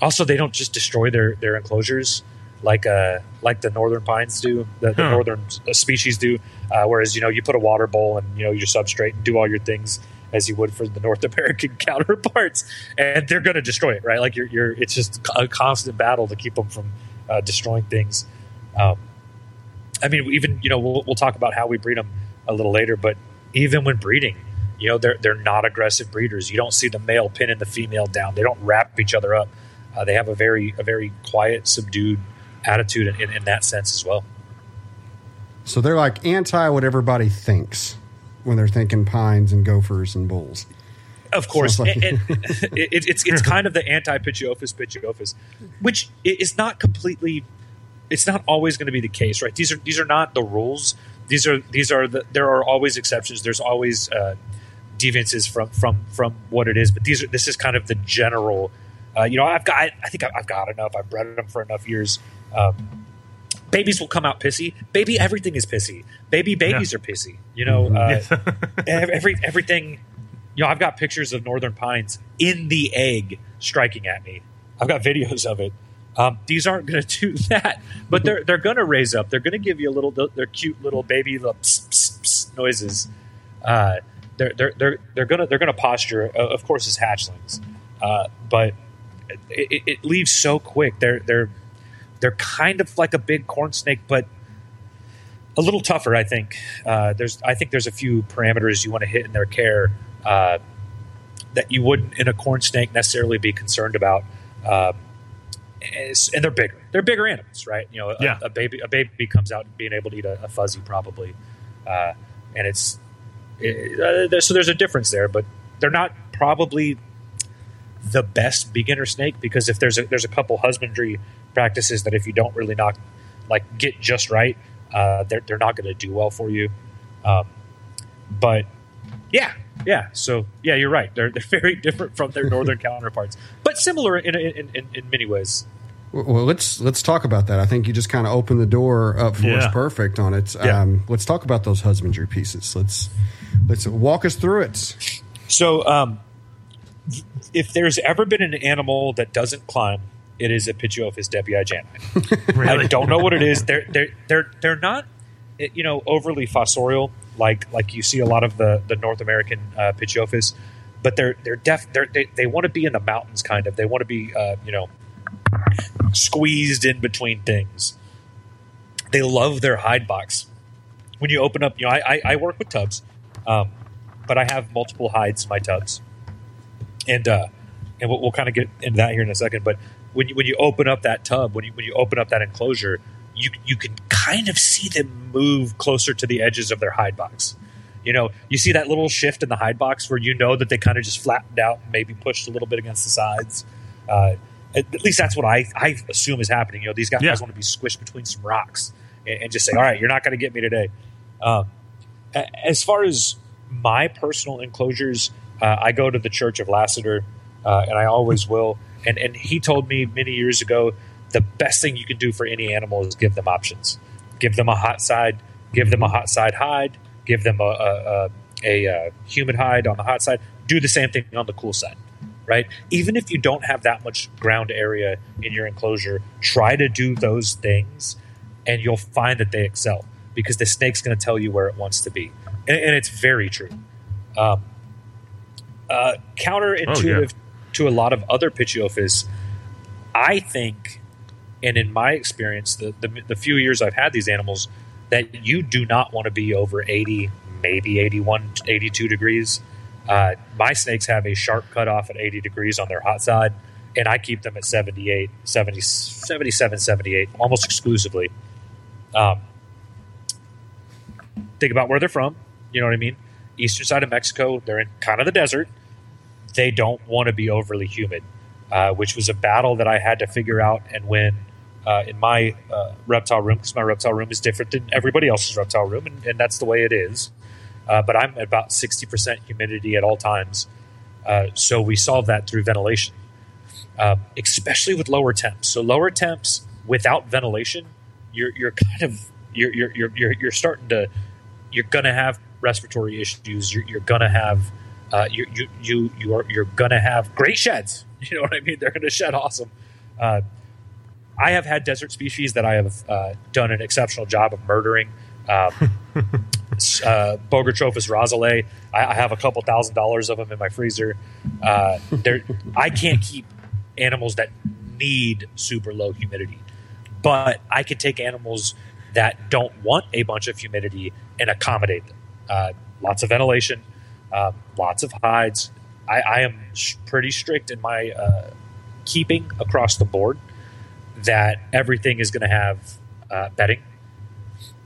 also, they don't just destroy their their enclosures like uh like the northern pines do, the, the Huh. northern uh, species do. Uh, whereas you know you put a water bowl and you know your substrate and do all your things as you would for the North American counterparts, and they're going to destroy it, right? Like you're, you're it's just a constant battle to keep them from uh, destroying things. Um, I mean, even you know we'll, we'll talk about how we breed them a little later, but even when breeding, you know they're they're not aggressive breeders. You don't see the male pinning the female down. They don't wrap each other up. Uh, they have a very a very quiet, subdued attitude in, in, in that sense as well. So they're like anti what everybody thinks when they're thinking pines and gophers and bulls. Of course, like- and, and it, it's it's kind of the anti Pituophis Pituophis, which is not completely. It's not always going to be the case, right? These are these are not the rules. These are these are the there are always exceptions. There's always uh, deviances from from from what it is, but these are this is kind of the general. Uh, you know, I've got I think I've got enough. I've bred them for enough years. Um, babies will come out pissy. Baby, everything is pissy. Baby babies are pissy. You know, uh, every everything. You know, I've got pictures of northern pines in the egg striking at me. I've got videos of it. Um, these aren't going to do that, but they're they're going to raise up. They're going to give you a little. They're cute little baby little pss, pss, pss noises. Uh, they're they're they're they're gonna they're gonna posture. Of course, as hatchlings, uh, but it, it, it leaves so quick. They're they're they're kind of like a big corn snake, but a little tougher. I think uh, there's I think there's a few parameters you want to hit in their care uh, that you wouldn't in a corn snake necessarily be concerned about. Um, and they're bigger. They're bigger animals, right? You know, a, Yeah. a baby a baby comes out being able to eat a, a fuzzy probably, uh, and it's it, uh, there- so there's a difference there, but they're not probably the best beginner snake because if there's a there's a couple husbandry practices that if you don't really knock like get just right, uh, they're they're not going to do well for you. Um, but yeah, yeah. So yeah, you're right. They're they're very different from their northern counterparts, but similar in in, in, in many ways. Well, let's let's talk about that. I think you just kind of opened the door up for us perfect on it. Yeah. Um, let's talk about those husbandry pieces. Let's let's walk us through it. So, um, if there's ever been an animal that doesn't climb, it is a deppei jani. I don't know what it is. They're they're they're they're not, eh, you know, overly fossorial like like you see a lot of the the North American uh, Pituophis, but they're they're def they're, they they want to be in the mountains kind of. They want to be uh, you know squeezed in between things. They love their hide box. When you open up, you know, I I, I work with tubs, um, but I have multiple hides in my tubs, and uh, and we'll, we'll kind of get into that here in a second. But when you when you open up that tub, when you when you open up that enclosure, you you can kind of see them move closer to the edges of their hide box. You know, you see that little shift in the hide box where you know that they kind of just flattened out, and maybe pushed a little bit against the sides. Uh, at at least that's what I, I assume is happening. You know, these guys Yeah. want to be squished between some rocks and, and just say, "All right, you're not going to get me today." Um, as far as my personal enclosures, uh, I go to the Church of Lassiter, uh, and I always will. And and he told me many years ago, the best thing you can do for any animal is give them options. Give them a hot side. Give them a hot side hide. Give them a a, a, a uh, humid hide on the hot side. Do the same thing on the cool side. Right. Even if you don't have that much ground area in your enclosure, try to do those things, and you'll find that they excel because the snake's going to tell you where it wants to be, and, and it's very true. Um, uh, counterintuitive to a lot of other Pituophis, I think, and in my experience, the, the the few years I've had these animals, that you do not want to be over 80, maybe 81, 82 degrees. Uh, my snakes have a sharp cutoff at 80 degrees on their hot side, and I keep them at 78, 70, 77, 78, almost exclusively. Um, think about where they're from. You know what I mean? Eastern side of Mexico, they're in kind of the desert. They don't want to be overly humid, uh, which was a battle that I had to figure out and win uh, in my uh, reptile room because my reptile room is different than everybody else's reptile room, and, and that's the way it is. Uh, but I'm at about 60% humidity at all times. Uh, so we solve that through ventilation, um, especially with lower temps. So lower temps without ventilation, you're, you're kind of you're, you're, you're, you're, you're starting to you're going to have respiratory issues. You're, you're going to have uh, you you you you are you're gonna have great sheds. You know what I mean? They're gonna shed awesome. Uh, I have had desert species that I have uh, done an exceptional job of murdering. Um, uh, Bogertophis rosaliae. I, I, have a couple thousand dollars of them in my freezer. Uh, I can't keep animals that need super low humidity, but I can take animals that don't want a bunch of humidity and accommodate them. Uh, lots of ventilation, um, lots of hides. I, I am sh- pretty strict in my uh, keeping across the board that everything is going to have uh, bedding.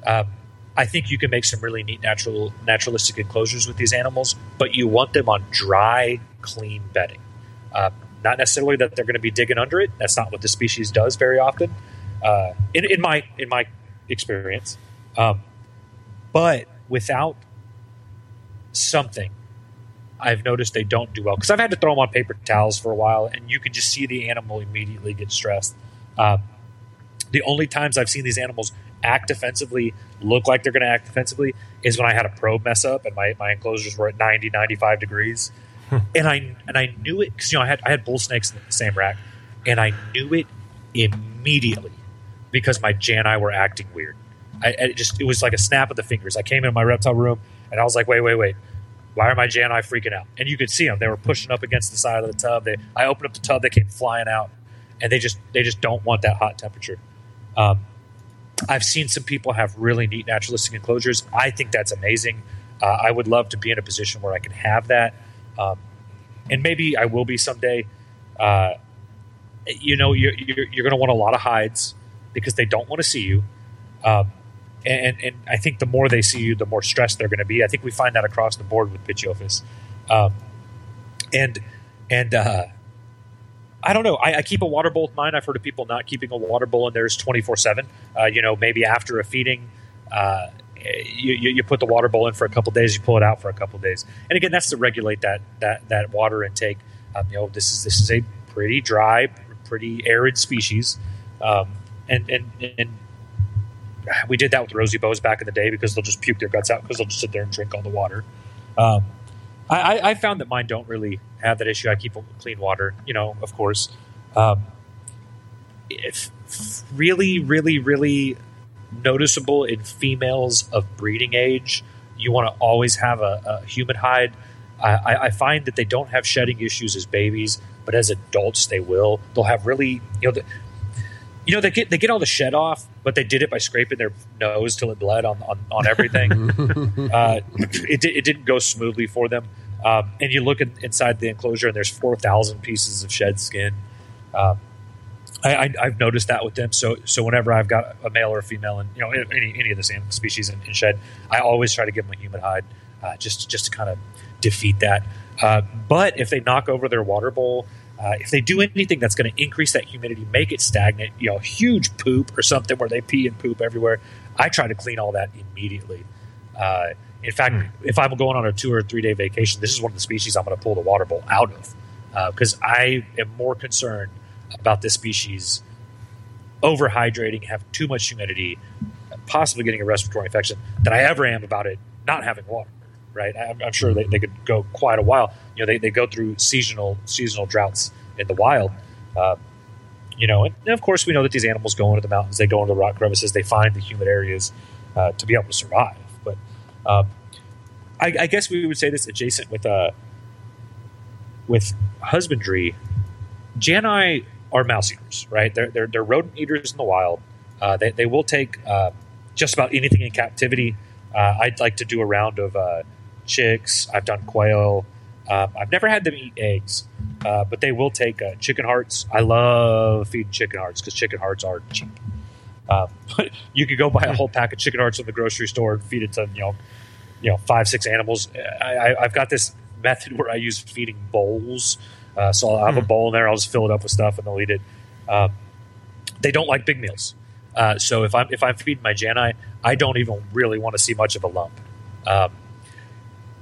Um, I think you can make some really neat natural naturalistic enclosures with these animals, but you want them on dry, clean bedding. Uh, not necessarily that they're going to be digging under it. That's not what the species does very often, uh, in, in, my in my experience. Um, but without something I've noticed they don't do well because I've had to throw them on paper towels for a while, and you can just see the animal immediately get stressed. Uh, the only times I've seen these animals act defensively, look like they're going to act defensively, is when I had a probe mess up and my, my enclosures were at 90, 95 degrees. and I and I knew it because you know I had I had bull snakes in the same rack, and I knew it immediately because my Janai were acting weird. I, it just it was like a snap of the fingers. I came in my reptile room and I was like, wait, wait, wait why are my Jani freaking out? And you could see them; they were pushing up against the side of the tub. They, I opened up the tub, they came flying out, and they just they just don't want that hot temperature. Um, I've seen some people have really neat naturalistic enclosures. I think that's amazing. Uh, I would love to be in a position where I can have that, um, and maybe I will be someday. Uh, you know, you're, you're, you're going to want a lot of hides because they don't want to see you. Um, and, and I think the more they see you, the more stressed they're going to be. I think we find that across the board with Pituophis. Um, and and uh, I don't know. I, I, keep a water bowl in mine. I've heard of people not keeping a water bowl in theirs twenty four seven. Uh, you know, maybe after a feeding, uh, you, you, put the water bowl in for a couple days. You pull it out for a couple days, and again, that's to regulate that that that water intake. Um, you know, this is this is a pretty dry, pretty arid species, um, and and and we did that with rosy bows back in the day because they'll just puke their guts out because they'll just sit there and drink all the water. Um, I, I, found that mine don't really have that issue. I keep clean water, you know, of course. Um, if really, really, really noticeable in females of breeding age, you want to always have a, a humid hide. I, I, find that they don't have shedding issues as babies, but as adults they will. They'll have really, you know, you know they get they get all the shed off, but they did it by scraping their nose till it bled on on, on everything. uh, it it didn't go smoothly for them. Um, and you look in, inside the enclosure, and there's four thousand pieces of shed skin. Um, I, have noticed that with them. So so whenever I've got a male or a female, and you know any any of the same species in, in shed, I always try to give them a humid hide, uh, just just to kind of defeat that. Uh, but if they knock over their water bowl, uh, if they do anything that's going to increase that humidity, make it stagnant, you know, huge poop or something where they pee and poop everywhere, I try to clean all that immediately. Uh, in fact, mm. if I'm going on a two or three day vacation, this is one of the species I'm going to pull the water bowl out of because uh, I am more concerned about this species overhydrating, have too much humidity, possibly getting a respiratory infection than I ever am about it not having water right? I'm, I'm sure they, they could go quite a while. You know, they, they go through seasonal seasonal droughts in the wild. Uh, you know, and, of course we know that these animals go into the mountains, they go into the rock crevices, they find the humid areas uh, to be able to survive. But um, I, I, guess we would say this adjacent with uh, with husbandry. Jani are mouse eaters, right? They're, they're, they're rodent eaters in the wild. Uh, they, they will take uh, just about anything in captivity. Uh, I'd like to do a round of uh, chicks. I've done quail. Um, I've never had them eat eggs, uh, but they will take uh, chicken hearts. I love feeding chicken hearts because chicken hearts are cheap. Uh, you could go buy a whole pack of chicken hearts in the grocery store and feed it to you know, you know, five six animals. I, have got this method where I use feeding bowls. Uh, so I'll have a hmm. bowl in there. I'll just fill it up with stuff and they'll eat it. Um, they don't like big meals. Uh, so if I'm if I'm feeding my Jani, I don't even really want to see much of a lump. Um,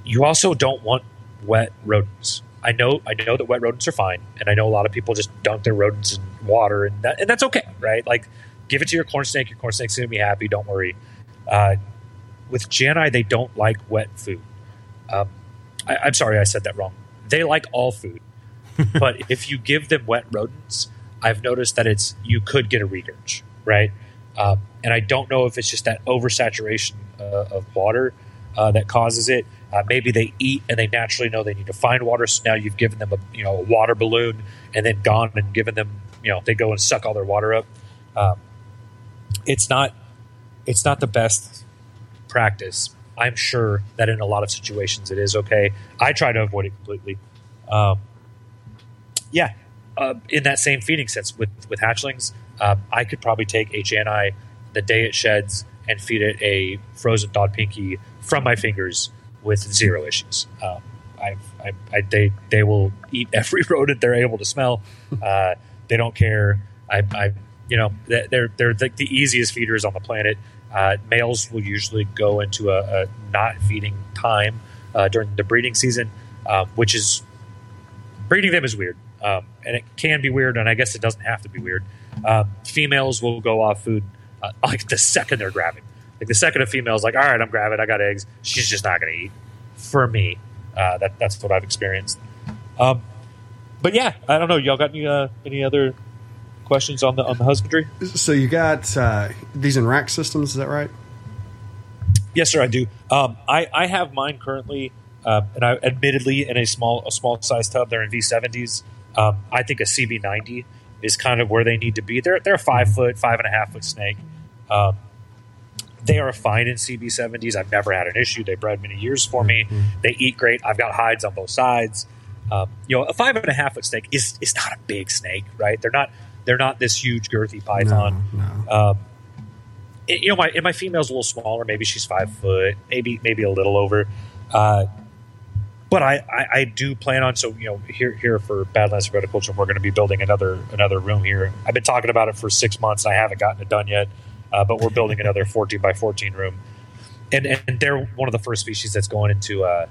you also don't want wet rodents. I know I know that wet rodents are fine, and I know a lot of people just dunk their rodents in water, and that, and that's okay, right? Like, give it to your corn snake. Your corn snake's gonna be happy. Don't worry. Uh, with Jani, they don't like wet food. Um, I, I'm sorry, I said that wrong. They like all food, but if you give them wet rodents, I've noticed that it's you could get a regurg, right? Um, and I don't know if it's just that oversaturation uh, of water uh, that causes it. Uh, maybe they eat and they naturally know they need to find water. So now you've given them a you know a water balloon and then gone and given them you know they go and suck all their water up. Um, it's not it's not the best practice. I'm sure that in a lot of situations it is okay. I try to avoid it completely. Um, yeah, uh, in that same feeding sense with with hatchlings, um, I could probably take Jani the day it sheds and feed it a frozen Dodd Pinky from my fingers with zero issues. Um, I've, I, I, they they will eat every rodent they're able to smell. Uh, they don't care. I, I you know they're they're the, the easiest feeders on the planet. Uh, males will usually go into a, a not feeding time uh, during the breeding season, um, which is breeding them is weird, um, and it can be weird, and I guess it doesn't have to be weird. Um, females will go off food uh, like the second they're gravid. Like the second a female's like, all right, I'm gravid, I got eggs. She's just not going to eat. For me, uh, that that's what I've experienced. Um, but yeah, I don't know. Y'all got any uh, any other questions on the on the husbandry? So you got uh, these in rack systems, is that right? Yes, sir. I do. Um, I I have mine currently, uh, and I admittedly in a small a small size tub. They're in CB70s. Um, I think a CB90 is kind of where they need to be. They're they're a five foot, five and a half foot snake. Um, they are fine in CB70s. I've never had an issue. They bred many years for me. Mm-hmm. They eat great. I've got hides on both sides. Um, you know, a five and a half foot snake is is not a big snake, right? They're not they're not this huge girthy python. No, no. Um, it, you know, my and my female's a little smaller. Maybe she's five foot, maybe maybe a little over. Uh, but I, I, I, do plan on so you know here here for Badlands Herpetoculture we're going to be building another another room here. I've been talking about it for six months and I haven't gotten it done yet, uh, but we're building another fourteen by fourteen room, and and they're one of the first species that's going into uh,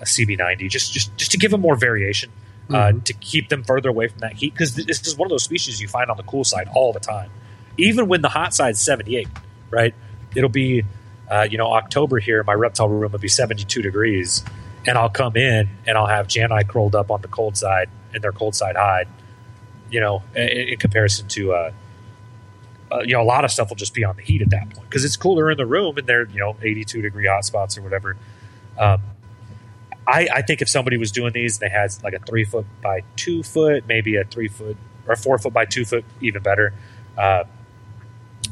a CB90 just just just to give them more variation. Uh, mm-hmm. to keep them further away from that heat because this is one of those species you find on the cool side all the time, even when the hot side's 78, right? It'll be, uh, you know, October here. My reptile room will be 72 degrees, and I'll come in and I'll have Jani curled up on the cold side in their cold side hide. You know, in, in comparison to, uh, uh, you know, a lot of stuff will just be on the heat at that point because it's cooler in the room and they're you know 82 degree hot spots or whatever. Um, I, I think if somebody was doing these, they had like a three foot by two foot, maybe a three foot or four foot by two foot, even better. Uh,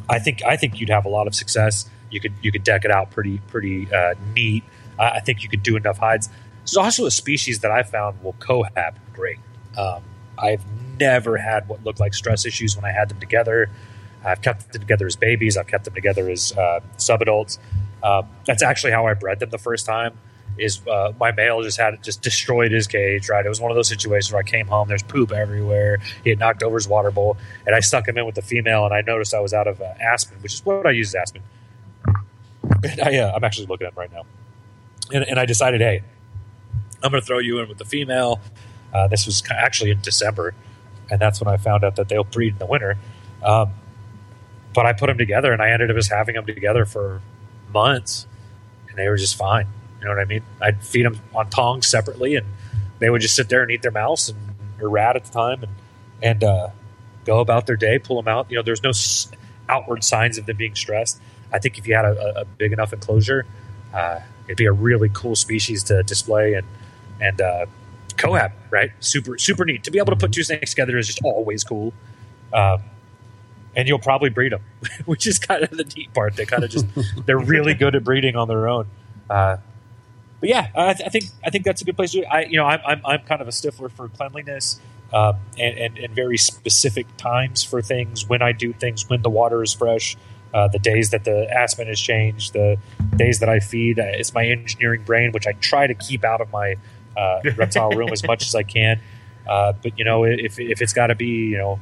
I think I think you'd have a lot of success. You could you could deck it out pretty pretty uh, neat. I think you could do enough hides. There's also a species that I found will cohab great. Um, I've never had what looked like stress issues when I had them together. I've kept them together as babies. I've kept them together as uh, subadults. Uh, that's actually how I bred them the first time. Is uh, my male just had just destroyed his cage? Right, it was one of those situations where I came home, there's poop everywhere. He had knocked over his water bowl, and I stuck him in with the female, and I noticed I was out of uh, aspen, which is what I use as aspen. And I, uh, I'm actually looking at him right now and, and I decided, hey, I'm going to throw you in with the female. Uh, this was actually in December, and that's when I found out that they'll breed in the winter. Um, but I put them together, and I ended up just having them together for months, and they were just fine. You know what I mean? I'd feed them on tongs separately, and they would just sit there and eat their mouse and or rat at the time, and and uh, go about their day, pull them out. You know, there's no outward signs of them being stressed. I think if you had a, a big enough enclosure, uh, it'd be a really cool species to display and and uh, cohab, right? Super super neat to be able to put two snakes together is just always cool. Um, and you'll probably breed them, which is kind of the neat part. They kind of just they're really good at breeding on their own. Uh, but yeah, I, th- I, think I think that's a good place to. I you know I'm I'm, I'm kind of a stiffler for cleanliness um, and, and, and very specific times for things when I do things when the water is fresh uh, the days that the aspen has changed, the days that I feed. Uh, it's my engineering brain, which I try to keep out of my uh, reptile room as much as I can. Uh, but you know, if if it's got to be, you know,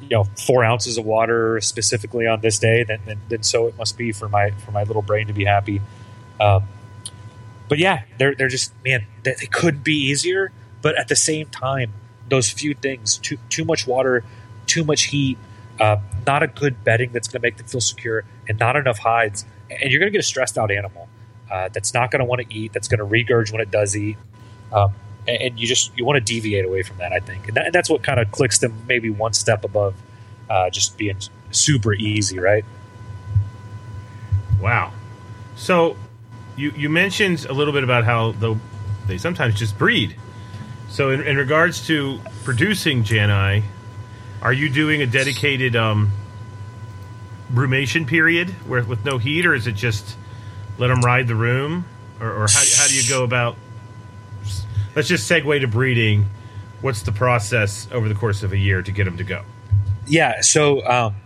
you know, four ounces of water specifically on this day, then, then, then so it must be for my for my little brain to be happy. Um, but yeah, they're they're just man, they, they could be easier, but at the same time, those few things too too much water, too much heat, uh, not a good bedding that's going to make them feel secure, and not enough hides, and you're going to get a stressed out animal. uh, that's not going to want to eat, that's going to regurge when it does eat. Um, and, you just you want to deviate away from that, I think, and, that, that's what kind of clicks them maybe one step above uh, just being super easy, right? Wow. So you you mentioned a little bit about how the, they sometimes just breed. So in, in regards to producing Janai, are you doing a dedicated um, brumation period where with no heat, or is it just let them ride the room, or, or how, how do you go about? Let's just segue to breeding. What's the process over the course of a year to get them to go? Yeah, so um,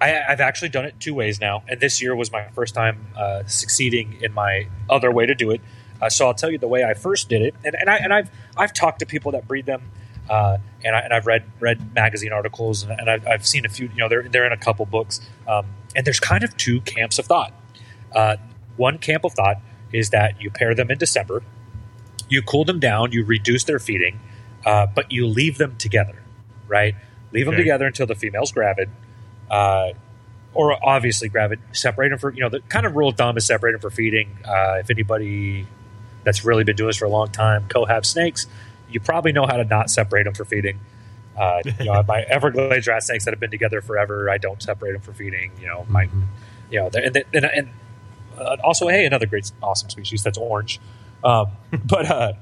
I, I've actually done it two ways now, and this year was my first time uh, succeeding in my other way to do it. Uh, so I'll tell you the way I first did it, and, and I and I've I've talked to people that breed them, uh, and I I've read read magazine articles, and, and I've, I've seen a few. You know, they're they're in a couple books, um, and there's kind of two camps of thought. Uh, one camp of thought is that you pair them in December, you cool them down, you reduce their feeding, uh, but you leave them together, right? Leave them together until the female's gravid. Uh, or obviously gravid, separate them for you know the kind of rule of thumb is separate them for feeding. Uh, if anybody that's really been doing this for a long time cohab snakes, you probably know how to not separate them for feeding. Uh, you know, my Everglades rat snakes that have been together forever, I don't separate them for feeding. You know, my, you know, and and, and uh, also, hey, another great, awesome species that's orange. Um, but uh,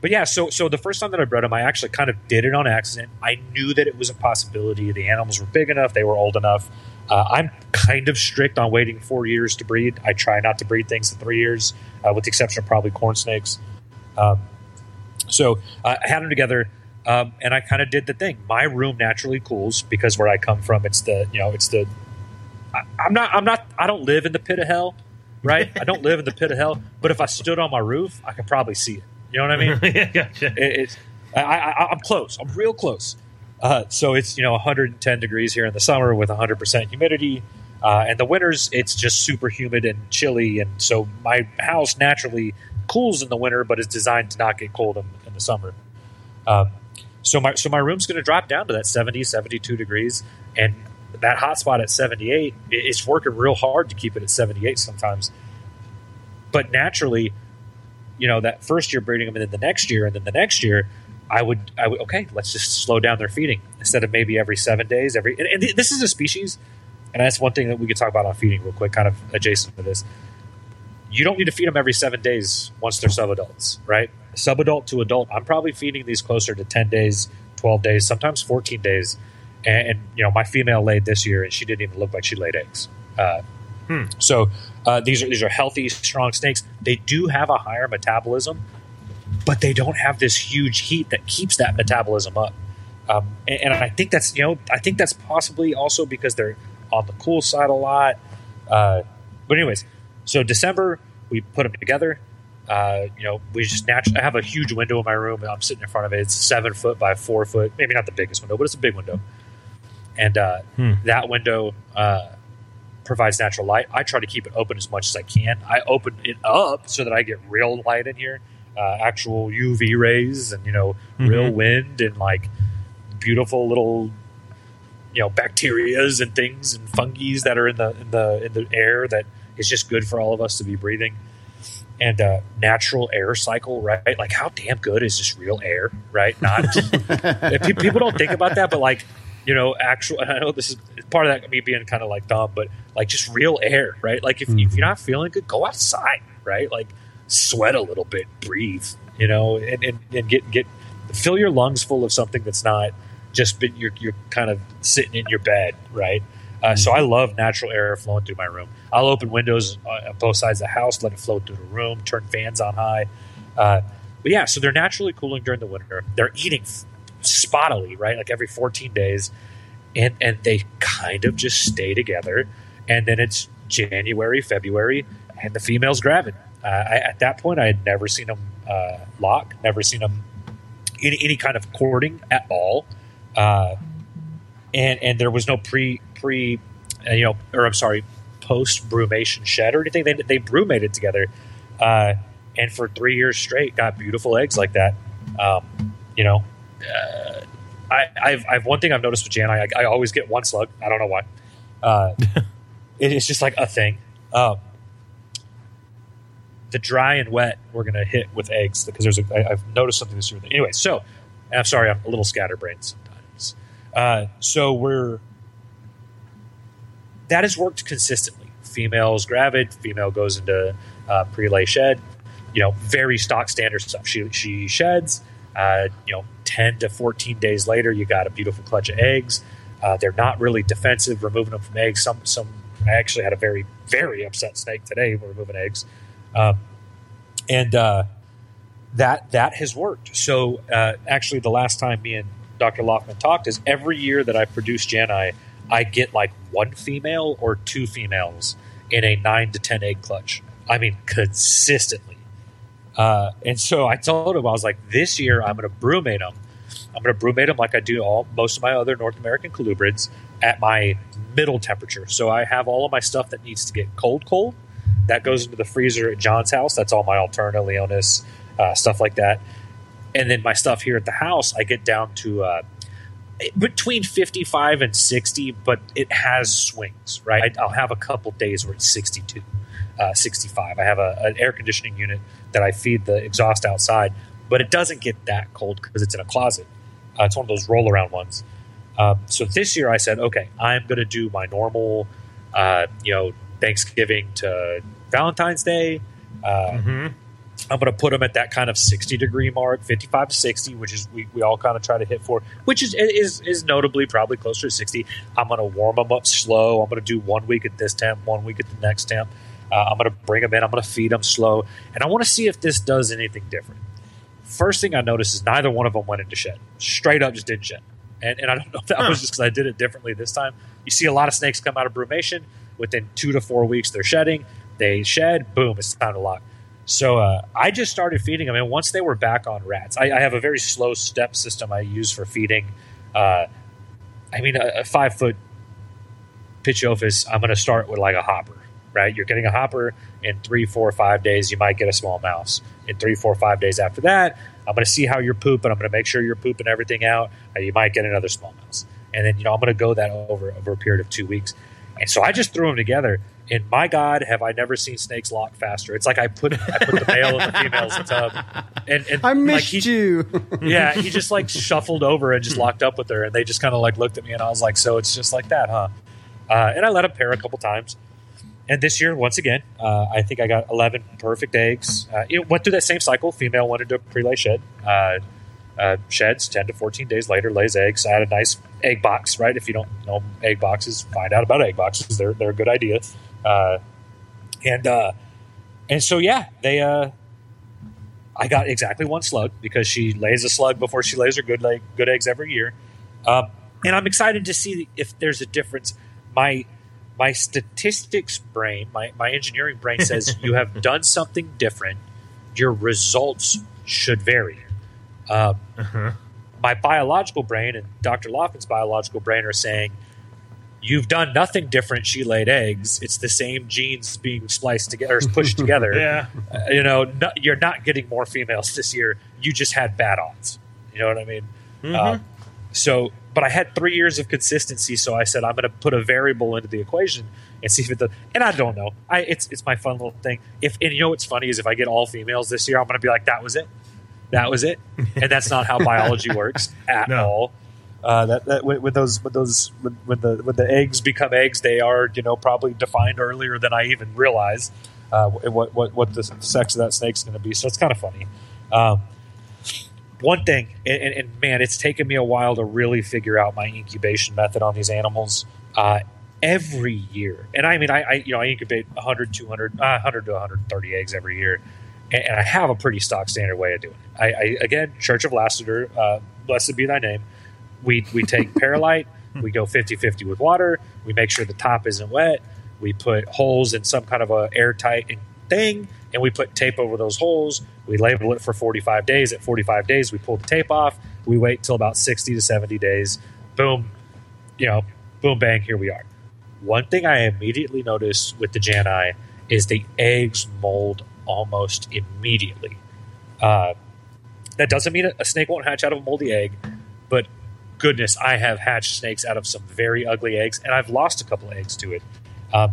but yeah, so so the first time that I bred them, I actually kind of did it on accident. I knew that it was a possibility. The animals were big enough, they were old enough. Uh, I'm kind of strict on waiting four years to breed. I try not to breed things in three years, uh, with the exception of probably corn snakes. Um, so uh, I had them together, um, and I kind of did the thing. My room naturally cools because where I come from, it's the you know it's the. I, I'm not. I'm not. I don't live in the pit of hell, right? I don't live in the pit of hell. But if I stood on my roof, I could probably see it. You know what I mean? yeah, gotcha. it, it's I, I, I'm close. I'm real close. Uh, so it's you know 110 degrees here in the summer with 100 percent humidity, uh, and the winters it's just super humid and chilly, and so my house naturally cools in the winter, but is designed to not get cold in, in the summer. Um, so my so my room's going to drop down to that 70, 72 degrees, and that hot spot at 78, it's working real hard to keep it at 78 sometimes. But naturally, you know that first year breeding them and then the next year and then the next year i would i would okay let's just slow down their feeding instead of maybe every seven days every and, and this is a species and that's one thing that we could talk about on feeding real quick kind of adjacent to this. You don't need to feed them every seven days once they're subadults right? Subadult to adult i'm probably feeding these closer to 10 days 12 days sometimes 14 days and, and you know my female laid this year and she didn't even look like she laid eggs uh, so uh, these are these are healthy, strong snakes. They do have a higher metabolism, but they don't have this huge heat that keeps that metabolism up. Um, and, and I think that's you know I think that's possibly also because they're on the cool side a lot. Uh, but anyways, so December we put them together. Uh, you know, we just naturally I have a huge window in my room, and I'm sitting in front of it. It's seven foot by four foot, maybe not the biggest window, but it's a big window. And uh, that window uh, provides natural light. I try to keep it open as much as I can. I open it up so that I get real light in here, uh, actual UV rays, and you know, real wind and like beautiful little, you know, bacterias and things and fungi that are in the in the in the air that is just good for all of us to be breathing. And uh, natural air cycle, right? Like, how damn good is just real air, right? Not if people don't think about that, but like, you know, actual. I know this is part of that me being kind of like dumb, but like just real air, right? Like if, if you're not feeling good, go outside, right? Like sweat a little bit, breathe, you know, and, and, and get get fill your lungs full of something that's not just been you're you're kind of sitting in your bed, right? Uh, so I love natural air flowing through my room. I'll open windows uh, on both sides of the house, let it flow through the room, turn fans on high. Uh, but yeah, so they're naturally cooling during the winter. They're eating spottily, right? Like every 14 days. And, and they kind of just stay together. And then it's January, February, and the female's gravid. Uh, I, at that point, I had never seen them uh, lock, never seen them any, any kind of courting at all. Uh, and, and there was no pre, pre, uh, you know, or I'm sorry, post brumation shed or anything. They, they brumated together. Uh, and for three years straight, got beautiful eggs like that. Um, you know, uh, I, I've, I've one thing I've noticed with Jan. I, I always get one slug. I don't know why. Uh, it is just like a thing. Um, the dry and wet we're going to hit with eggs because there's a, I, I've noticed something this year. Anyway, so I'm sorry, I'm a little scatterbrained sometimes. Uh, so we're that has worked consistently. Female's gravid, female goes into uh, pre-lay shed. You know, very stock standard stuff. She she sheds. Uh, you know, ten to fourteen days later, you got a beautiful clutch of eggs. Uh, they're not really defensive, removing them from eggs. Some some. I actually had a very very upset snake today removing eggs, um, and uh, that that has worked. So uh, actually, the last time me and Dr. Loughman talked is every year that I produce Janai, I get like one female or two females in a nine to ten egg clutch. I mean, consistently. Uh, and so I told him I was like, this year I'm going to brumate them. I'm going to brumate them like I do all most of my other North American colubrids at my middle temperature. So I have all of my stuff that needs to get cold, cold. That goes into the freezer at John's house. That's all my Alterna, Leonis, uh, stuff like that. And then my stuff here at the house, I get down to uh, between 55 and 60, but it has swings, right? I'll have a couple days where it's 62, uh, 65. I have a, an air conditioning unit that I feed the exhaust outside, but it doesn't get that cold because it's in a closet. Uh, it's one of those roll around ones. Um, so this year I said, okay, I'm going to do my normal, uh, you know, Thanksgiving to Valentine's Day. Uh, Mm-hmm. I'm going to put them at that kind of 60 degree mark, 55 to 60, which is we, we all kind of try to hit for, which is is is notably probably closer to 60. I'm going to warm them up slow. I'm going to do one week at this temp, one week at the next temp. Uh, I'm going to bring them in. I'm going to feed them slow, and I want to see if this does anything different. First thing I noticed is neither one of them went into shed. Straight up, just didn't shed. And, and I don't know if that Huh. was just because I did it differently this time. You see a lot of snakes come out of brumation within two to four weeks. They're shedding. They shed. Boom! It's time to lock. So uh, I just started feeding them, and once they were back on rats, I, I have a very slow step system I use for feeding. Uh, I mean, a, a five foot Pituophis, I'm going to start with like a hopper, right? You're getting a hopper in three, four, five days. You might get a small mouse. In three, four, five days after that, I'm going to see how you're pooping. I'm going to make sure you're pooping everything out. You might get another small mouse. And then, you know, I'm going to go that over over a period of two weeks. And so I just threw them together. And my God, have I never seen snakes lock faster? It's like I put I put the male and the females in the tub, and, and I like missed he, you. yeah, he just like shuffled over and just locked up with her, and they just kind of like looked at me, and I was like, "So it's just like that, huh?" Uh, and I let him pair a couple times. And this year, once again, uh, I think I got 11 perfect eggs. Uh, it went through that same cycle. Female went into a pre-lay shed. Uh, uh, sheds 10 to 14 days later, lays eggs. I had a nice egg box, right? If you don't know egg boxes, find out about egg boxes. They're, they're a good idea. Uh, and uh, and so, yeah, they I got exactly one slug because she lays a slug before she lays her good leg, good eggs every year. Um, and I'm excited to see if there's a difference. My my statistics brain, my, my engineering brain says you have done something different. Your results should vary. Um, Uh-huh. my biological brain and Dr. Loughman's biological brain are saying you've done nothing different. She laid eggs. It's the same genes being spliced together, or pushed together. Yeah. Uh, you know, no, you're not getting more females this year. You just had bad odds. You know what I mean? Mhm. Um, so, but I had three years of consistency, so I said I'm going to put a variable into the equation and see if it does. And I don't know. I it's it's my fun little thing. If and you know what's funny is if I get all females this year, I'm going to be like that was it, that was it, and that's not how biology works at No. all. Uh, that, that when, when those when those when, when the when the eggs become eggs, they are you know probably defined earlier than I even realize uh, what what what the sex of that snake's going to be. So it's kind of funny. Um, one thing, and, and, and man, it's taken me a while to really figure out my incubation method on these animals. Uh, every year, and I mean, I, I you know I incubate 100, 200, uh, 100 to 130 eggs every year, and, and I have a pretty stock standard way of doing it. I, I again, Church of Lassiter, uh, blessed be thy name. We we take perlite, we go 50-50 with water, we make sure the top isn't wet, we put holes in some kind of a airtight thing, and we put tape over those holes. We label it for 45 days. At 45 days, we pull the tape off. We wait till about 60 to 70 days. Boom, you know, boom, bang, here we are. One thing I immediately noticed with the Janai is the eggs mold almost immediately. Uh, that doesn't mean a snake won't hatch out of a moldy egg, but goodness, I have hatched snakes out of some very ugly eggs, and I've lost a couple eggs to it. Um,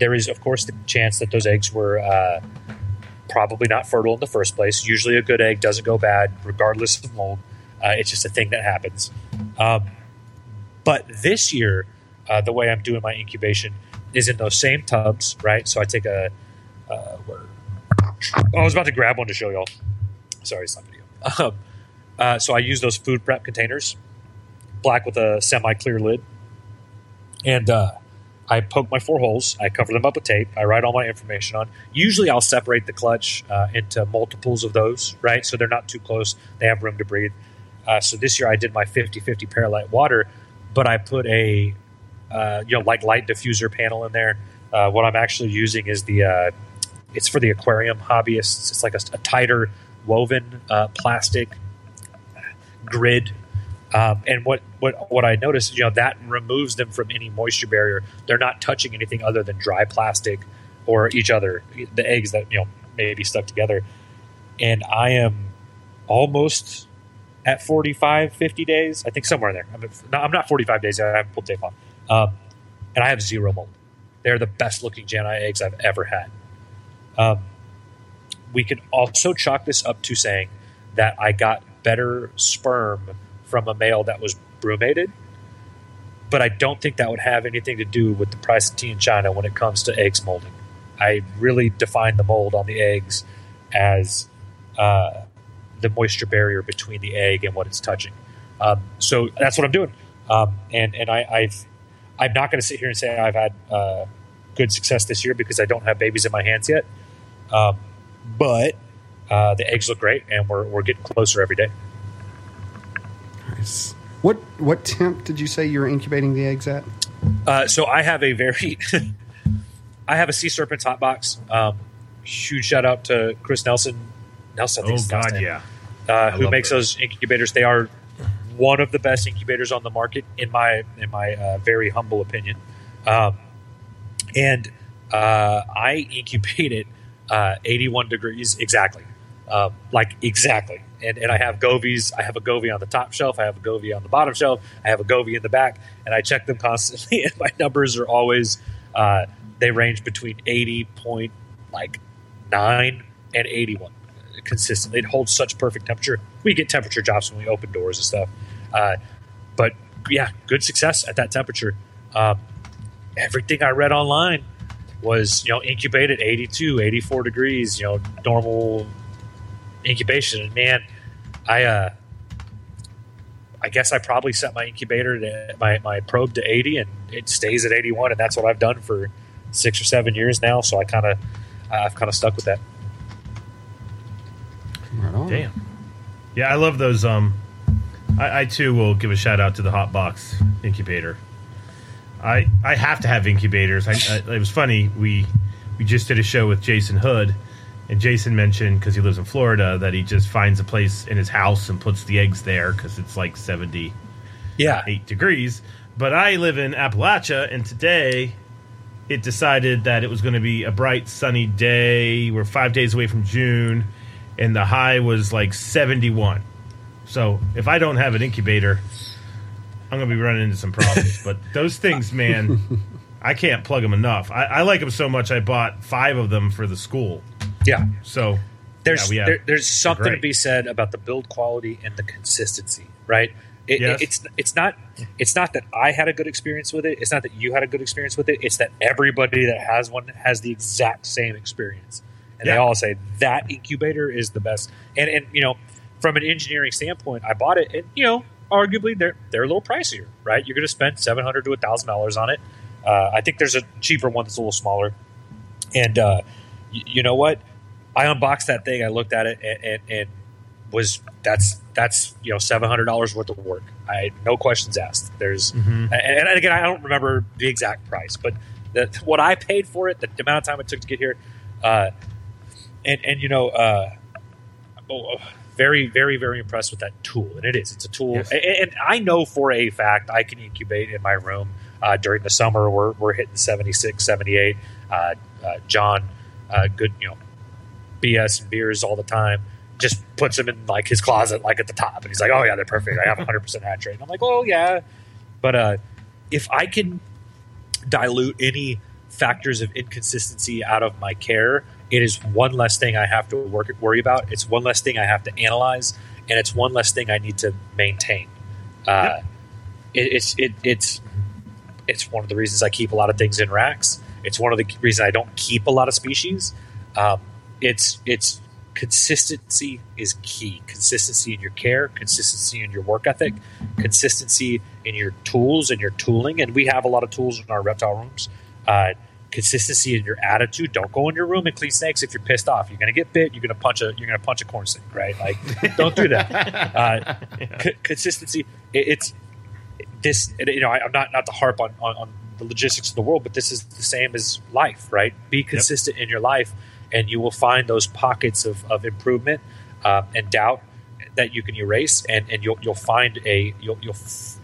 there is, of course, the chance that those eggs were uh, probably not fertile in the first place. Usually, a good egg doesn't go bad, regardless of mold. Uh, it's just a thing that happens. Um, but this year, uh, the way I'm doing my incubation is in those same tubs, right? So I take a. Uh, oh, I was about to grab one to show y'all. Sorry, it's not video. Um, uh, so I use those food prep containers, black with a semi-clear lid, and uh, I poke my four holes. I cover them up with tape. I write all my information on. Usually, I'll separate the clutch uh, into multiples of those, right? So they're not too close. They have room to breathe. Uh, so this year, I did my 50-50 Paralite water, but I put a uh, you know like light diffuser panel in there. Uh, what I'm actually using is the uh, it's for the aquarium hobbyists. It's like a, a tighter woven uh, plastic grid. Um, and what, what what I noticed, you know, that removes them from any moisture barrier. They're not touching anything other than dry plastic or each other, the eggs that you know may be stuck together. And I am almost at 45, 50 days. I think somewhere there. I'm, not, I'm not 45 days. I haven't pulled tape off. Um, and I have zero mold. They're the best looking Janai eggs I've ever had. Um, we can also chalk this up to saying that I got better sperm from a male that was brumated, but I don't think that would have anything to do with the price of tea in China when it comes to eggs molding. I really define the mold on the eggs as uh, the moisture barrier between the egg and what it's touching. Um, so that's what I'm doing, um, and and I, I've I'm not going to sit here and say I've had uh, good success this year because I don't have babies in my hands yet. Um, but uh, the eggs look great, and we're, we're getting closer every day. Nice. What what temp did you say you're incubating the eggs at? Uh, so I have a very, I have a sea serpents hot box. Um, huge shout out to Chris Nelson. Nelson, I think Oh is his last God, name, yeah. uh, who makes those. those incubators. They are one of the best incubators on the market, in my in my uh, very humble opinion. Um, and uh, I incubate it uh, 81 degrees exactly, um, like exactly. And, and I have Govees. I have a Govee on the top shelf. I have a Govee on the bottom shelf. I have a Govee in the back, and I check them constantly. And my numbers are always uh, they range between 80 point like nine and 81 consistently. It holds such perfect temperature. We get temperature drops when we open doors and stuff. Uh, but yeah, good success at that temperature. Um, everything I read online was, you know, incubated 82, 84 degrees, you know, normal incubation. And man, I, uh, I guess I probably set my incubator to my, my probe to 80 and it stays at 81. And that's what I've done for six or seven years now. So I kind of, I've kind of stuck with that. Right on. Damn. Yeah, I love those. Um, I, I too will give a shout out to the Hot Box incubator. I I have to have incubators. I, I, it was funny. We we just did a show with Jason Hood, and Jason mentioned because he lives in Florida that he just finds a place in his house and puts the eggs there because it's like seventy Yeah. eight degrees. But I live in Appalachia, and today it decided that it was going to be a bright, sunny day. We're five days away from June, and the high was like 71. So if I don't have an incubator, I'm going to be running into some problems. but those things, man, I can't plug them enough. I, I like them so much, I bought five of them for the school. Yeah. So there's yeah, there, there's something to be said about the build quality and the consistency, right? It, Yes. it's it's not it's not that I had a good experience with it. It's not that you had a good experience with it. It's that everybody that has one has the exact same experience, and they all say that incubator is the best. And and you know, from an engineering standpoint, I bought it, and you know, arguably they're they're a little pricier, right? You're going to spend seven hundred to thousand dollars on it. Uh, I think there's a cheaper one that's a little smaller, and uh, y- you know what? I unboxed that thing. I looked at it and, and, and was that's that's you know seven hundred dollars worth of work. I no questions asked. There's Mhm. and, and again I don't remember the exact price, but the, what I paid for it, the, amount of time it took to get here, uh, and and you know, uh, oh, very very very impressed with that tool. And it is it's a tool, Yes. and, and I know for a fact I can incubate in my room uh, during the summer. We're we're hitting 76, 78. Uh, uh, John, uh, good you know BS and beers all the time. Just puts them in like his closet, like at the top, and he's like, "Oh yeah, they're perfect. I have 100 percent hatch rate." And I'm like, "Oh yeah," but uh, if I can dilute any factors of inconsistency out of my care it is one less thing I have to work, worry about. It's one less thing I have to analyze, and it's one less thing I need to maintain. Uh, Yep. it, it's it, it's it's one of the reasons I keep a lot of things in racks. It's one of the reasons I don't keep a lot of species. Um, it's it's consistency is key. Consistency in your care, consistency in your work ethic, consistency in your tools and your tooling. And we have a lot of tools in our reptile rooms. Uh, consistency in your attitude. Don't go in your room and clean snakes if you're pissed off. You're going to get bit. You're going to punch a. You're going to punch a corn snake, right? Like, don't do that. Uh, c- consistency. It, it's this. You know, I, I'm not not to harp on, on on the logistics of the world, but this is the same as life, right? Be consistent in your life, and you will find those pockets of, of improvement uh, and doubt that you can erase, and, and you'll you'll find a you'll you'll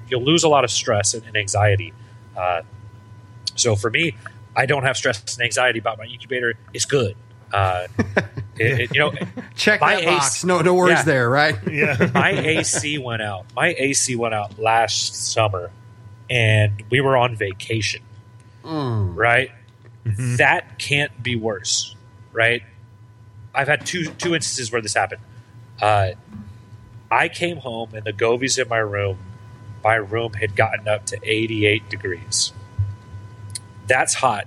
you'll lose a lot of stress and, and anxiety. Uh, so for me, I don't have stress and anxiety about my incubator. It's good. Uh, it, it- you know, Check My that ace- box. No, no worries Yeah. there, right? Yeah. my AC went out. My AC went out last summer, and we were on vacation. Mm. Right, that can't be worse. Right, I've had two two instances where this happened. Uh, I came home and the Govees in my room, my room had gotten up to 88 degrees. That's hot,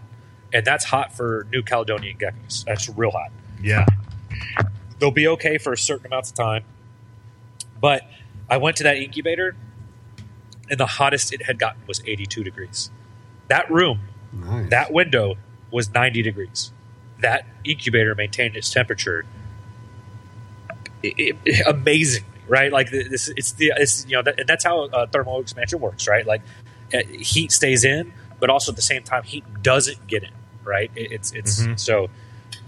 and that's hot for New Caledonian geckos. That's real hot Yeah. they'll be okay for a certain amount of time. But I went to that incubator, and the hottest it had gotten was 82 degrees. That room, Nice. that window was 90 degrees. That incubator maintained its temperature i- i- amazingly, right? Like this, it's the it's you know, that, and that's how uh, thermal expansion works, right? Like uh, heat stays in, but also at the same time, heat doesn't get in, right? It, it's it's Mhm. so.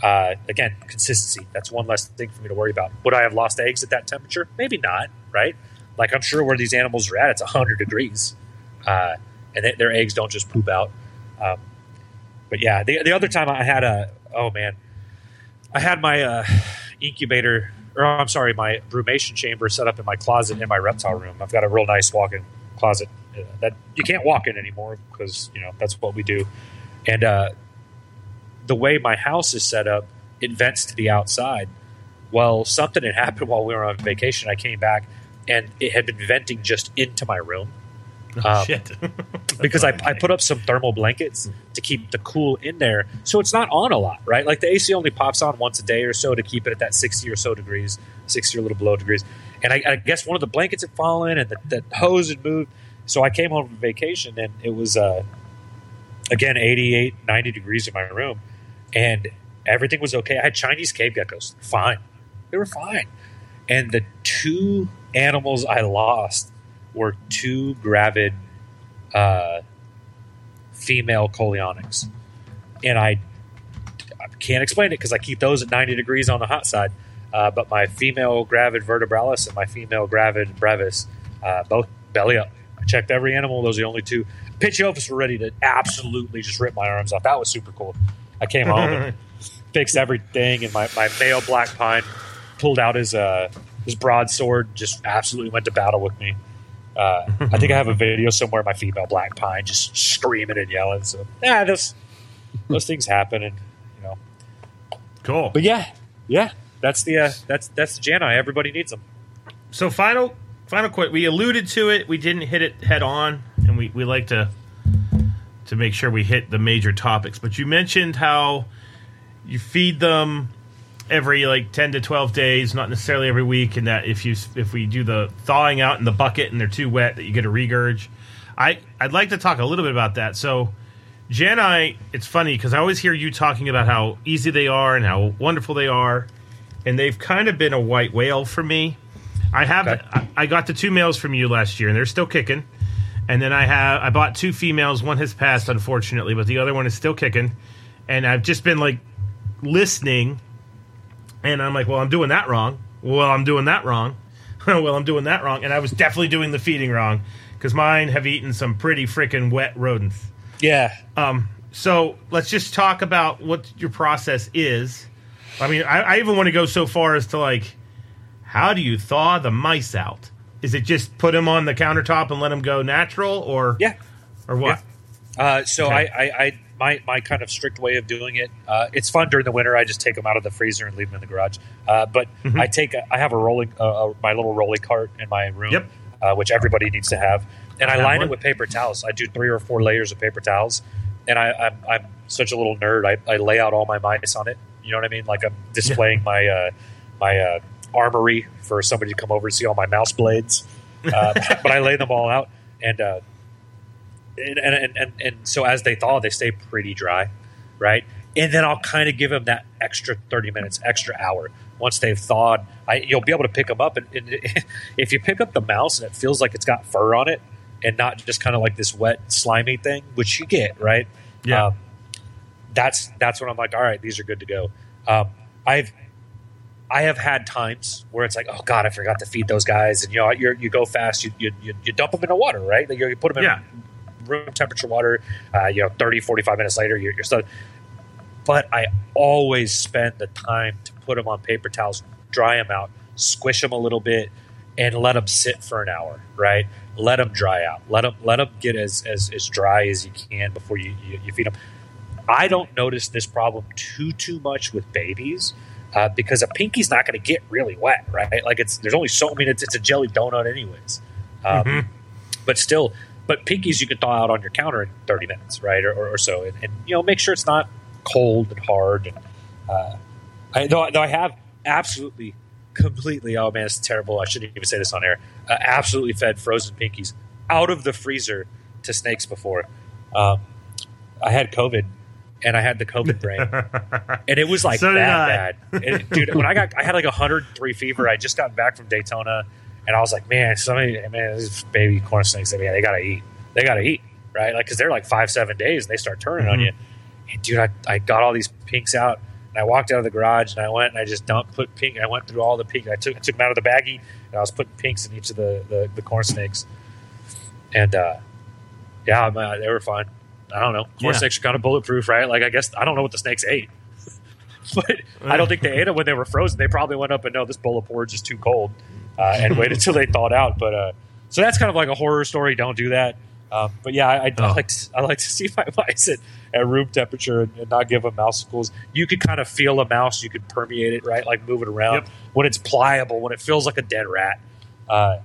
Uh, again, consistency. That's one less thing for me to worry about. Would I have lost eggs at that temperature? Maybe not, right? Like I'm sure where these animals are at, it's 100 degrees, uh, and they, their eggs don't just poop out. Um, but yeah, the, the other time I had a oh man, I had my uh, incubator, or I'm sorry, my brumation chamber set up in my closet in my reptile room. I've got a real nice walk-in closet uh, that you can't walk in anymore because you know that's what we do, and uh, the way my house is set up, it vents to the outside. Well, something had happened while we were on vacation. I came back and it had been venting just into my room Um, Shit. because I, I put up some thermal blankets to keep the cool in there. So it's not on a lot, right? Like the AC only pops on once a day or so to keep it at that 60 or so degrees, 60 or a little below degrees. And I, I guess one of the blankets had fallen and the, the hose had moved. So I came home from vacation and it was, uh, again, 88, 90 degrees in my room. And everything was okay. I had Chinese cave geckos. Fine. They were fine. And the two animals I lost were two gravid uh, female coleonyx. And I, I can't explain it because I keep those at 90 degrees on the hot side. Uh, but my female gravid vertebralis and my female gravid brevis, uh, both belly up. I checked every animal. Those are the only two. Pituophis were ready to absolutely just rip my arms off. That was super cool. I came home and fixed everything, and my, my male black pine pulled out his uh, his broadsword, just absolutely went to battle with me. Uh, I think I have a video somewhere of my female black pine just screaming and yelling. So yeah, those those things happen, and you know. cool. But yeah, yeah, that's the uh, that's that's the Janai. Everybody needs them. So final final quote. We alluded to it. We didn't hit it head on, and we, we like to to make sure we hit the major topics. But you mentioned how you feed them every like ten to twelve days, not necessarily every week, and that if you if we do the thawing out in the bucket and they're too wet, that you get a regurge. I I'd like to talk a little bit about that. So. Janai, it's funny because I always hear you talking about how easy they are and how wonderful they are, and they've kind of been a white whale for me. I have Okay. I, I got the two males from you last year, and they're still kicking. And then I have I bought two females. One has passed, unfortunately, but the other one is still kicking. And I've just been like listening, and I'm like, well, I'm doing that wrong. Well, I'm doing that wrong. well, I'm doing that wrong, and I was definitely doing the feeding wrong because mine have eaten some pretty freaking wet rodents. Yeah, Um, so let's just talk about what your process is. I mean, I, I even want to go so far as to like, how do you thaw the mice out? Is it just put them on the countertop and let them go natural, or yeah. or what? Uh, so Okay. I, I, I my my kind of strict way of doing it. Uh, it's fun during the winter. I just take them out of the freezer and leave them in the garage. Uh, but Mhm. I take a, I have a rolling uh, my little rolling cart in my room, Yep. uh, which everybody needs to have, and I have line one. it with paper towels. I do three or four layers of paper towels, and I, I'm I'm such a little nerd. I, I lay out all my mice on it. You know what I mean? Like I'm displaying my uh, my uh, armory for somebody to come over and see all my mouse blades. Uh, but I lay them all out, and, uh, and, and and and so as they thaw, they stay pretty dry, right? And then I'll kind of give them that extra thirty minutes, extra hour. Once they've thawed, I, you'll be able to pick them up. And, and if you pick up the mouse and it feels like it's got fur on it, and not just kind of like this wet, slimy thing, which you get, right? Yeah. Um, that's that's when I'm like, all right, these are good to go. Um, I've I have had times where it's like, oh god, I forgot to feed those guys, and you know, you you go fast, you, you you dump them in the water, right? Like you, you put them in Yeah. Room temperature water. Uh, you know, 30, 45 minutes later, you're, you're still. But I always spend the time to put them on paper towels, dry them out, squish them a little bit, and let them sit for an hour. Right? Let them dry out. Let them let them get as as, as dry as you can before you, you, you feed them. I don't notice this problem too too much with babies uh, because a pinky's not going to get really wet, right? Like it's there's only so I mean it's, it's a jelly donut anyways, um, Mhm. but still, but pinkies you can thaw out on your counter in 30 minutes, right, or, or, or so, and, and you know make sure it's not cold and hard. And uh, I, though, though I have absolutely completely oh man it's terrible I shouldn't even say this on air uh, absolutely fed frozen pinkies out of the freezer to snakes before. Um, I had COVID and I had the COVID brain and it was like So that bad. And, dude, when I got, I had like 103 fever. I just got back from Daytona, and I was like, man, somebody, man, these baby corn snakes, man, they gotta eat. They gotta eat, right? Like, because they're like five, seven days, and they start turning on Mhm. you. And dude, I, I got all these pinks out, and I walked out of the garage, and I went and I just dumped, put pink. I went through all the pink. I took, I took them out of the baggie, and I was putting pinks in each of the the, the corn snakes. And uh, yeah, man, they were fine. I don't know. Corn Yeah. snakes are kind of bulletproof, right? Like, I guess I don't know what the snakes ate. but I don't think they ate them when they were frozen. They probably went up and no, this bowl of porridge is too cold, uh, and waited until they thawed out. But uh, so that's kind of like a horror story. Don't do that. Um, but yeah, I, I, Oh. like to, I like to see my mice at, at room temperature and, and not give them mouse schools. You could kind of feel a mouse. You could permeate it, right? Like move it around Yep. when it's pliable, when it feels like a dead rat. Uh,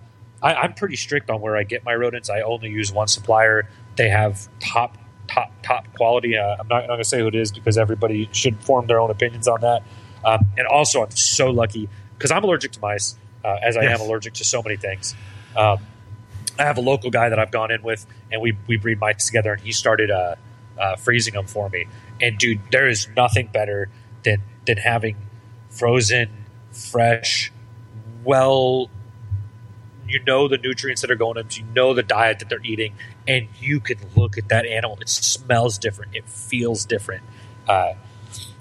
I, I'm pretty strict on where I get my rodents. I only use one supplier. They have top, top, top quality. Uh, I'm not, not going to say who it is because everybody should form their own opinions on that. Um, and also, I'm so lucky because I'm allergic to mice, uh, as I Yes. am allergic to so many things. Um, I have a local guy that I've gone in with, and we we breed mites together, and he started uh, uh, freezing them for me. And dude, there is nothing better than than having frozen, fresh, well you know the nutrients that are going into you know the diet that they're eating and you can look at that animal it smells different it feels different uh,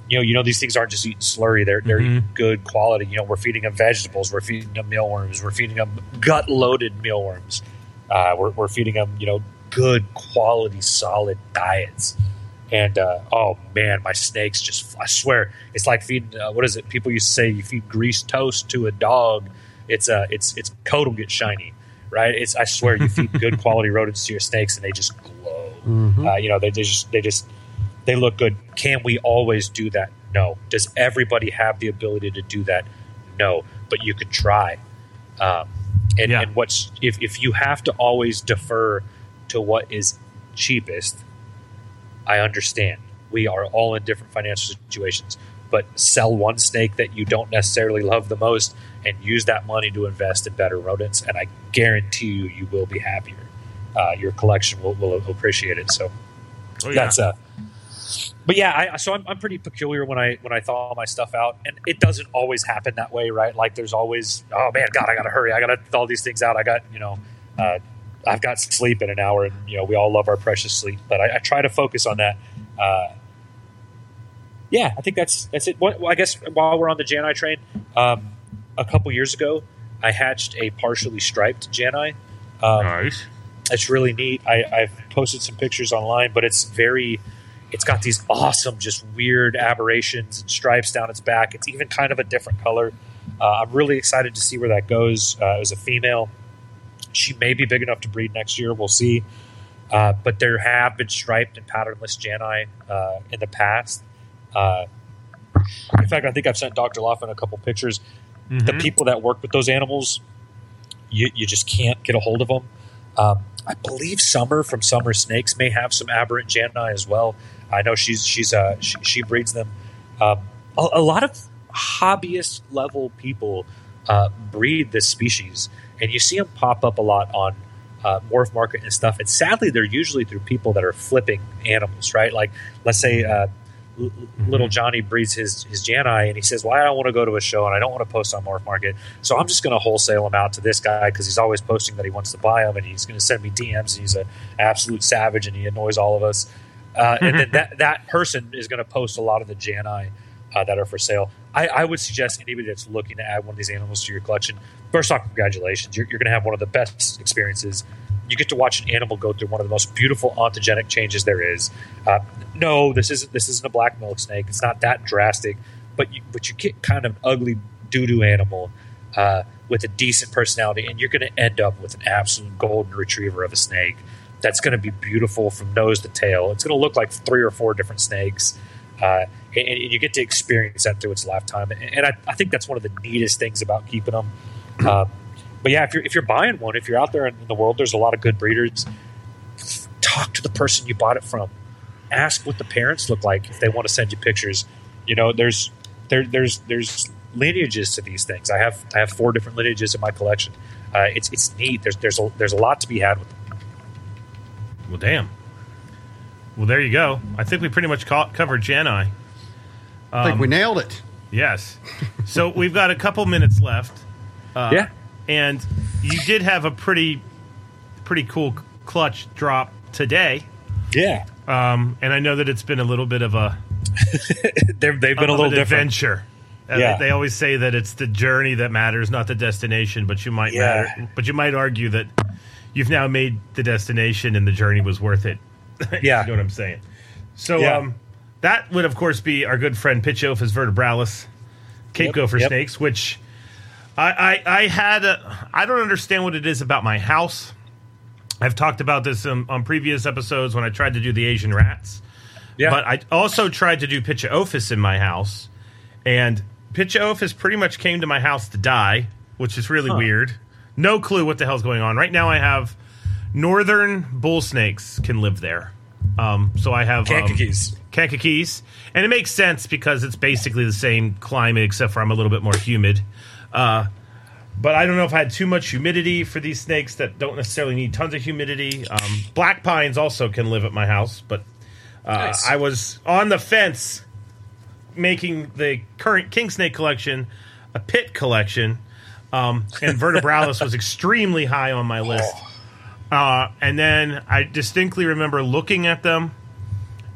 you know you know these things aren't just eating slurry. They're, they're Mhm. eating good quality. You know we're feeding them vegetables. We're feeding them mealworms. We're feeding them gut loaded mealworms. Uh, we're, we're feeding them you know good quality solid diets. And uh, oh man my snakes just i swear it's like feeding uh, what is it? People used to say you feed greased toast to a dog it's uh it's its coat will get shiny right? It's i swear you feed good quality rodents to your snakes and they just glow. Mhm. uh, you know they, they just they just they look good. Can we always do that? No. Does everybody have the ability to do that? No. But you could try. Um, and, Yeah. and what's if, if you have to always defer to what is cheapest i understand. We are all in different financial situations. But sell one snake that you don't necessarily love the most and use that money to invest in better rodents and i guarantee you you will be happier. Uh, your collection will, will appreciate it. So Oh, yeah. that's uh but yeah I, so I'm, I'm pretty peculiar when i when i thaw my stuff out and it doesn't always happen that way right? Like there's always oh man god i gotta hurry. I gotta thaw these things out. I got you know uh, i've got sleep in an hour and you know we all love our precious sleep but i, I try to focus on that. Uh, yeah i think that's that's it. Well, i guess while we're on the jani train um, a couple years ago i hatched a partially striped jani um, nice. it's really neat. I, I've posted some pictures online, but it's very, it's got these awesome, just weird aberrations and stripes down its back. It's even kind of a different color. Uh, I'm really excited to see where that goes. Uh, it was a female. She may be big enough to breed next year. We'll see. uh, but there have been striped and patternless Jani uh, in the past. Uh, in fact, I think I've sent Dr. Loughman a couple pictures. The people that work with those animals, you, you just can't get a hold of them. Um, I believe Summer from Summer Snakes may have some aberrant Jani as well. I know she's she's uh, she, she breeds them. Um, a, a lot of hobbyist level people uh, breed this species, and you see them pop up a lot on uh, morph market and stuff. And sadly, they're usually through people that are flipping animals, right? Like, let's say uh, L- little Johnny breeds his his Jani, and he says, "Well, I don't want to go to a show, and I don't want to post on Morph Market, so I'm just going to wholesale him out to this guy because he's always posting that he wants to buy them, and he's going to send me DMs, and he's an absolute savage, and he annoys all of us." Uh, and then that that person is going to post a lot of the Jani uh, that are for sale. I, I would suggest anybody that's looking to add one of these animals to your collection. First off, congratulations! You're, you're going to have one of the best experiences. You get to watch an animal go through one of the most beautiful ontogenic changes there is. Uh, no, this isn't this isn't a black milk snake. It's not that drastic, but you but you get kind of an ugly doo doo animal uh, with a decent personality, and you're going to end up with an absolute golden retriever of a snake that's going to be beautiful from nose to tail. It's going to look like three or four different snakes. Uh, and, and you get to experience that through its lifetime, and, and I, I think that's one of the neatest things about keeping them. Um, but yeah, if you're if you're buying one, if you're out there in the world, there's a lot of good breeders. Talk to the person you bought it from. Ask what the parents look like if they want to send you pictures. You know, there's there there's there's lineages to these things. I have I have four different lineages in my collection. Uh, it's it's neat. There's there's a, there's a lot to be had with them. Well, damn. Well, there you go. I think we pretty much co- covered Jani. I think we nailed it. Yes. so we've got a couple minutes left. Uh, yeah, And you did have a pretty, pretty cool clutch drop today. yeah. Um, and I know that it's been a little bit of a They've they've been a of little an different. adventure. Uh, Yeah. They always say that it's the journey that matters, not the destination. But you might Yeah. matter, but you might argue that you've now made the destination and the journey was worth it. Yeah. you know what I'm saying. So Yeah. um, that would of course be our good friend Pituophis vertebralis, Cape Yep, Gopher yep. snakes, which I, I I had a I don't understand what it is about my house. I've talked about this um, on previous episodes when I tried to do the Asian rats. Yeah, But I also tried to do Pituophis in my house, and Pituophis pretty much came to my house to die, which is really weird. No clue what the hell's going on. Right now, I have northern bull snakes can live there. Um, so I have um, Kankakee. Kankakee, and it makes sense because it's basically the same climate except for I'm a little bit more humid. Uh, but I don't know if I had too much humidity for these snakes that don't necessarily need tons of humidity. Um, black pines also can live at my house, but uh, Nice. I was on the fence making the current king snake collection a pit collection, um, and vertebralis was extremely high on my list. Uh, and then I distinctly remember looking at them,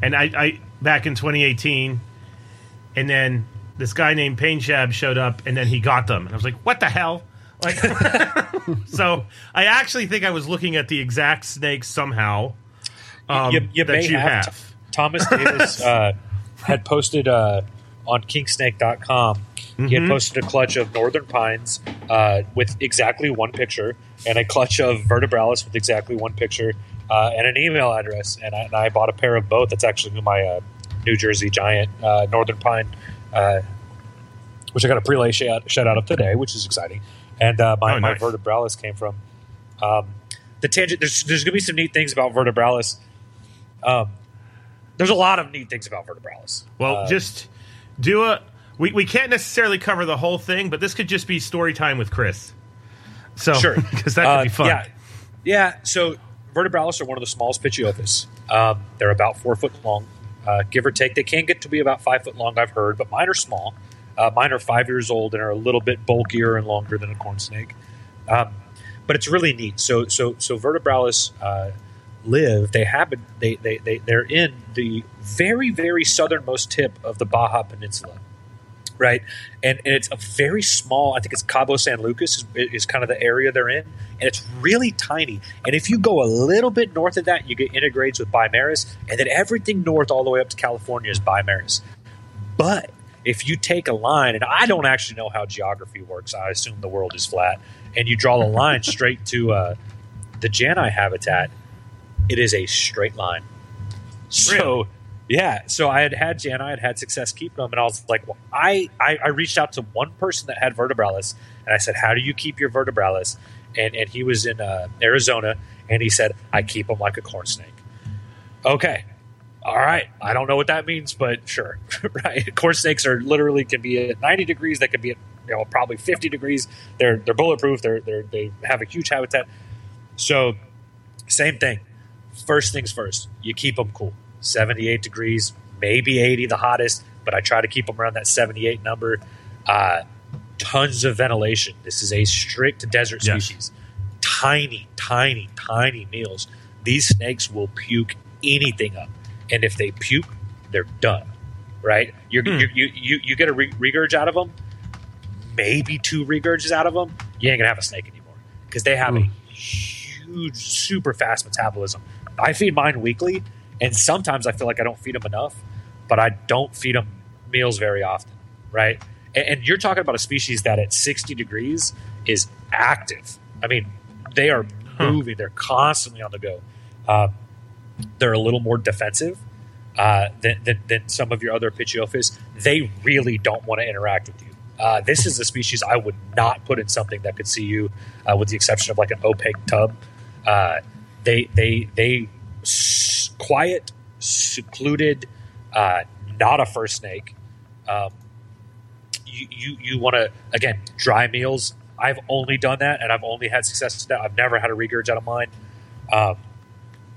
and I, I back in 2018, and then this guy named Painschab showed up, and then he got them, and I was like, "What the hell?" Like, so I actually think I was looking at the exact snake somehow um, you, you that you have. have. Thomas Davis uh, had posted uh, on kingsnake.com. He Mm-hmm. had posted a clutch of northern pines uh, with exactly one picture, and a clutch of vertebralis with exactly one picture, uh, and an email address. And I, and I bought a pair of both. That's actually who my uh, New Jersey Giant uh, northern pine, uh, which I got a prelay shed, shed out of today, which is exciting. And uh, my, Oh, my vertebralis came from. Um, the tangent. There's, there's going to be some neat things about vertebralis. Um, there's a lot of neat things about vertebralis. Well, just do a. We, we can't necessarily cover the whole thing, but this could just be story time with Kris. So, Sure. because that could Uh, be fun. Yeah, yeah. So vertebralis are one of the smallest Pituophis. Um, they're about four foot long, uh, give or take. They can get to be about five foot long, I've heard, but mine are small. Uh, mine are five years old and are a little bit bulkier and longer than a corn snake. Um, but it's really neat. So, so, so vertebralis uh, live. They happen. They, they, they, they're in the very, very southernmost tip of the Baja Peninsula right? And, and it's a very small. I think it's Cabo San Lucas is, is kind of the area they're in, and it's really tiny. And if you go a little bit north of that, you get intergrades with Bimaris, and then everything north all the way up to California is Bimaris. But if you take a line, and I don't actually know how geography works, I assume the world is flat, and you draw the line straight to uh, the Jani habitat, it is a straight line. So, Really? Yeah. So I had had Jana, I had had success keeping them, and I was like, well, I, I I reached out to one person that had vertebralis, and I said, how do you keep your vertebralis? And and he was in uh, Arizona, and he said, I keep them like a corn snake. Okay. All right. I don't know what that means, but sure. right. Corn snakes are literally can be at 90 degrees. They can be at you know probably 50 degrees. They're they're bulletproof. They're they're they have a huge habitat. So same thing. First things first. You keep them cool. 78 degrees, maybe 80 the hottest, but I try to keep them around that 78 number. Uh, tons of ventilation. This is a strict desert Yes. species. Tiny, tiny, tiny meals. These snakes will puke anything up, and if they puke, they're done. Right? You're, Hmm. you you you you get a re- regurge out of them, maybe two regurges out of them. You ain't gonna have a snake anymore because they have a huge, super fast metabolism. I feed mine weekly, and sometimes I feel like I don't feed them enough, but I don't feed them meals very often, right? And, and you're talking about a species that at 60 degrees is active. I mean, they are moving; they're constantly on the go. Uh, they're a little more defensive uh, than, than, than some of your other Pituophis. They really don't want to interact with you. Uh, this is a species I would not put in something that could see you, uh, with the exception of like an opaque tub. Uh, they they they quiet, secluded, uh, not a fur snake. Um, you you, you want to again dry meals. I've only done that, and I've only had success with that. I've never had a regurge out of mine. Um,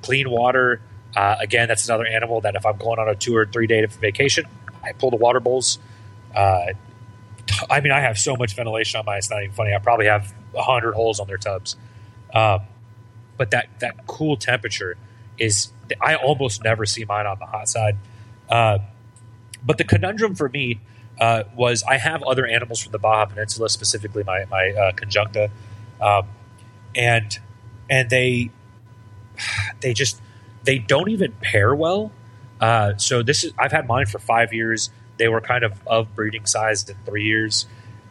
clean water. Uh, again, that's another animal that if I'm going on a two or three day vacation, I pull the water bowls. Uh, I mean, I have so much ventilation on mine; it's not even funny. I probably have hundred holes on their tubs. Um, but that that cool temperature is I almost never see mine on the hot side. Uh, but the conundrum for me uh, was I have other animals from the Baja Peninsula, specifically my my uh, conjuncta, um, and and they they just they don't even pair well. Uh, so this is I've had mine for five years. They were kind of of breeding size in three years,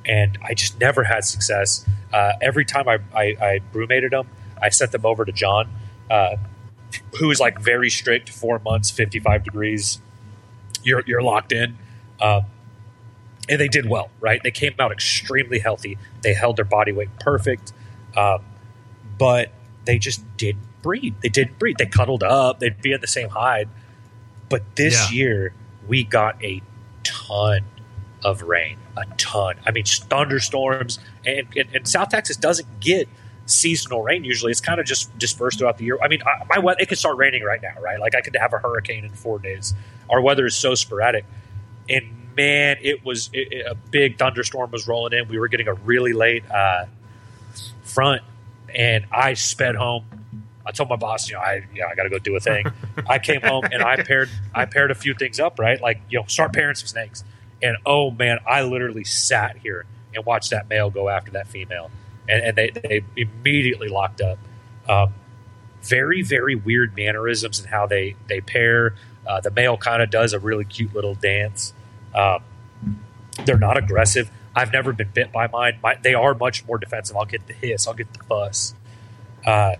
and I just never had success. Uh, every time I, I, I brumated them, I sent them over to John, uh, who is like very strict. Four months, fifty five degrees. You're you're locked in. Um, and they did well, right? They came out extremely healthy. They held their body weight perfect, um, but they just didn't breed. They didn't breed. They cuddled up. They'd be in the same hide. But this Yeah. year, we got a ton of rain. A ton. I mean, thunderstorms. And, and, and South Texas doesn't get seasonal rain usually. It's kind of just dispersed throughout the year. I mean, I, my weather, it could start raining right now, right? Like I could have a hurricane in four days. Our weather is so sporadic and man, it was it, it- a big thunderstorm was rolling in. We were getting a really late uh, front, and I sped home. I told my boss, you know, I yeah, I got to go do a thing. I came home and I paired I paired a few things up, right? Like you know, start pairing some snakes. And oh man, I literally sat here and watched that male go after that female, and, and they they immediately locked up. Um, very very weird mannerisms and how they they pair. Uh, the male kind of does a really cute little dance. Um, they're not aggressive. I've never been bit by mine. My, they are much more defensive. I'll get the hiss. I'll get the fuss. Uh,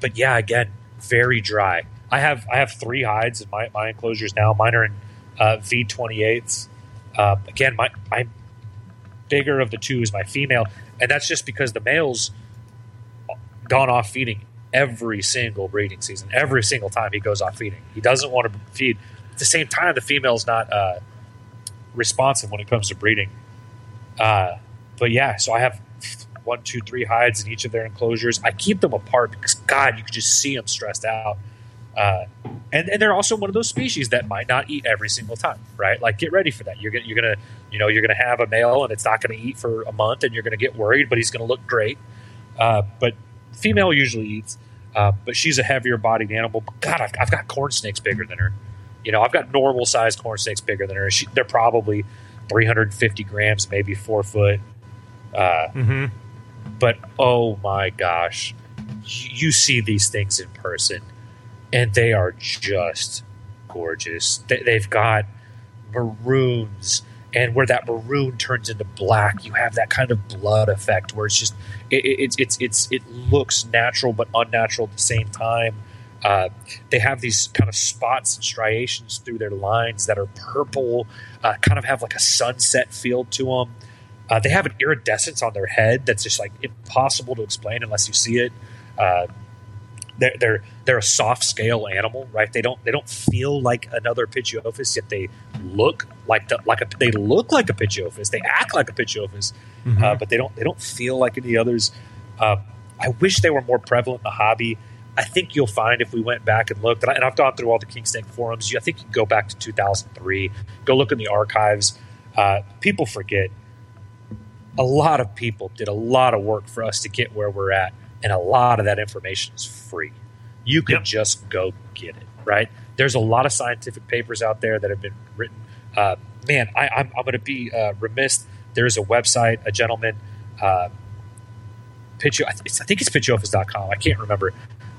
but yeah, again, very dry. I have I have three hides in my, my enclosures now. Mine are in uh, V twenty eights. Uh, again, my my bigger of the two is my female, and that's just because the male's gone off feeding every single breeding season. Every single time he goes off feeding, he doesn't want to feed. At the same time, the female's not uh, responsive when it comes to breeding. Uh, but yeah, so I have one, two, three hides in each of their enclosures. I keep them apart because God, you can just see them stressed out. Uh, and, and they're also one of those species that might not eat every single time, right? Like, get ready for that. You're gonna, you're gonna, you know, you're gonna have a male and it's not gonna eat for a month, and you're gonna get worried, but he's gonna look great. Uh, but female usually eats, uh, but she's a heavier bodied animal. But God, I've, I've got corn snakes bigger than her. You know, I've got normal sized corn snakes bigger than her. She, they're probably 350 grams, maybe four foot. Uh, hmm but oh my gosh, you see these things in person, and they are just gorgeous. They, they've got maroons, and where that maroon turns into black, you have that kind of blood effect where it's just it, it, it's it's it's it looks natural but unnatural at the same time. Uh, they have these kind of spots and striations through their lines that are purple, uh, kind of have like a sunset feel to them. Uh, they have an iridescence on their head that's just like impossible to explain unless you see it. Uh, they're, they're they're a soft scale animal, right? They don't they don't feel like another Pituophis, yet they look like the, like a they look like a Pituophis. They act like a Pituophis, mm-hmm. uh, but they don't they don't feel like any others. Um, I wish they were more prevalent in the hobby. I think you'll find if we went back and looked, and, I, have gone through all the king snake forums. I think you can go back to 2003, go look in the archives. Uh, people forget. A lot of people did a lot of work for us to get where we're at, and a lot of that information is free. You can yep. just go get it, right? There's a lot of scientific papers out there that have been written. Uh, man, I, am going to be uh, remiss. There is a website, a gentleman, uh, Pitch, I, think it's pituophis.com. I can't remember.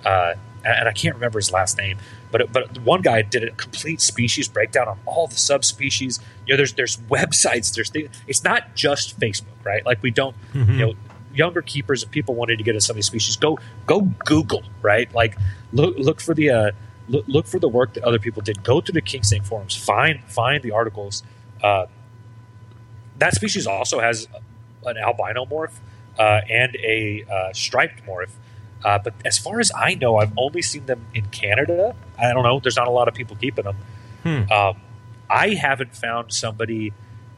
Uh, and I can't remember his last name, but but one guy did a complete species breakdown on all the subspecies. You know, there's there's websites. There's it's not just Facebook, right? Like we don't, mm-hmm. you know, younger keepers and people wanting to get into some of these species, go go Google, right? Like look look for the uh, look, look for the work that other people did. Go to the king snake forums, find find the articles. Uh, that species also has an albino morph uh, and a uh, striped morph. Uh, but as far as I know, I've only seen them in Canada. I don't know. There's not a lot of people keeping them. Hmm. Um, I haven't found somebody,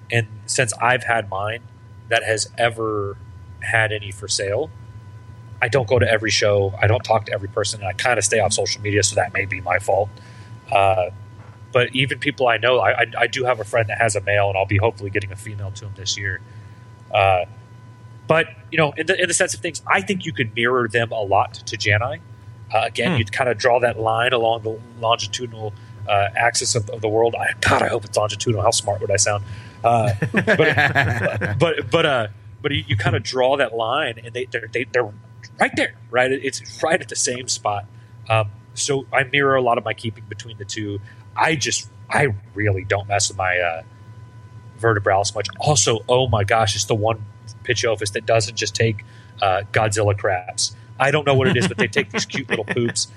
and since I've had mine, that has ever had any for sale. I don't go to every show. I don't talk to every person. And I kind of stay off social media, so that may be my fault. Uh, but even people I know, I, I, I, do have a friend that has a male, and I'll be hopefully getting a female to him this year. Uh, but you know, in the, in the sense of things, I think you could mirror them a lot to Janai. Uh, again, hmm. you'd kind of draw that line along the longitudinal uh, axis of, of, the world. I, God, I hope it's longitudinal. How smart would I sound? Uh, but but but uh, but you, you kind of draw that line, and they they're, they, they're right there, right? It's right at the same spot. Um, so I mirror a lot of my keeping between the two. I just I really don't mess with my uh, much. Also, oh my gosh, it's the one Pituophis that doesn't just take uh, Godzilla crabs. I don't know what it is, but they take these cute little poops.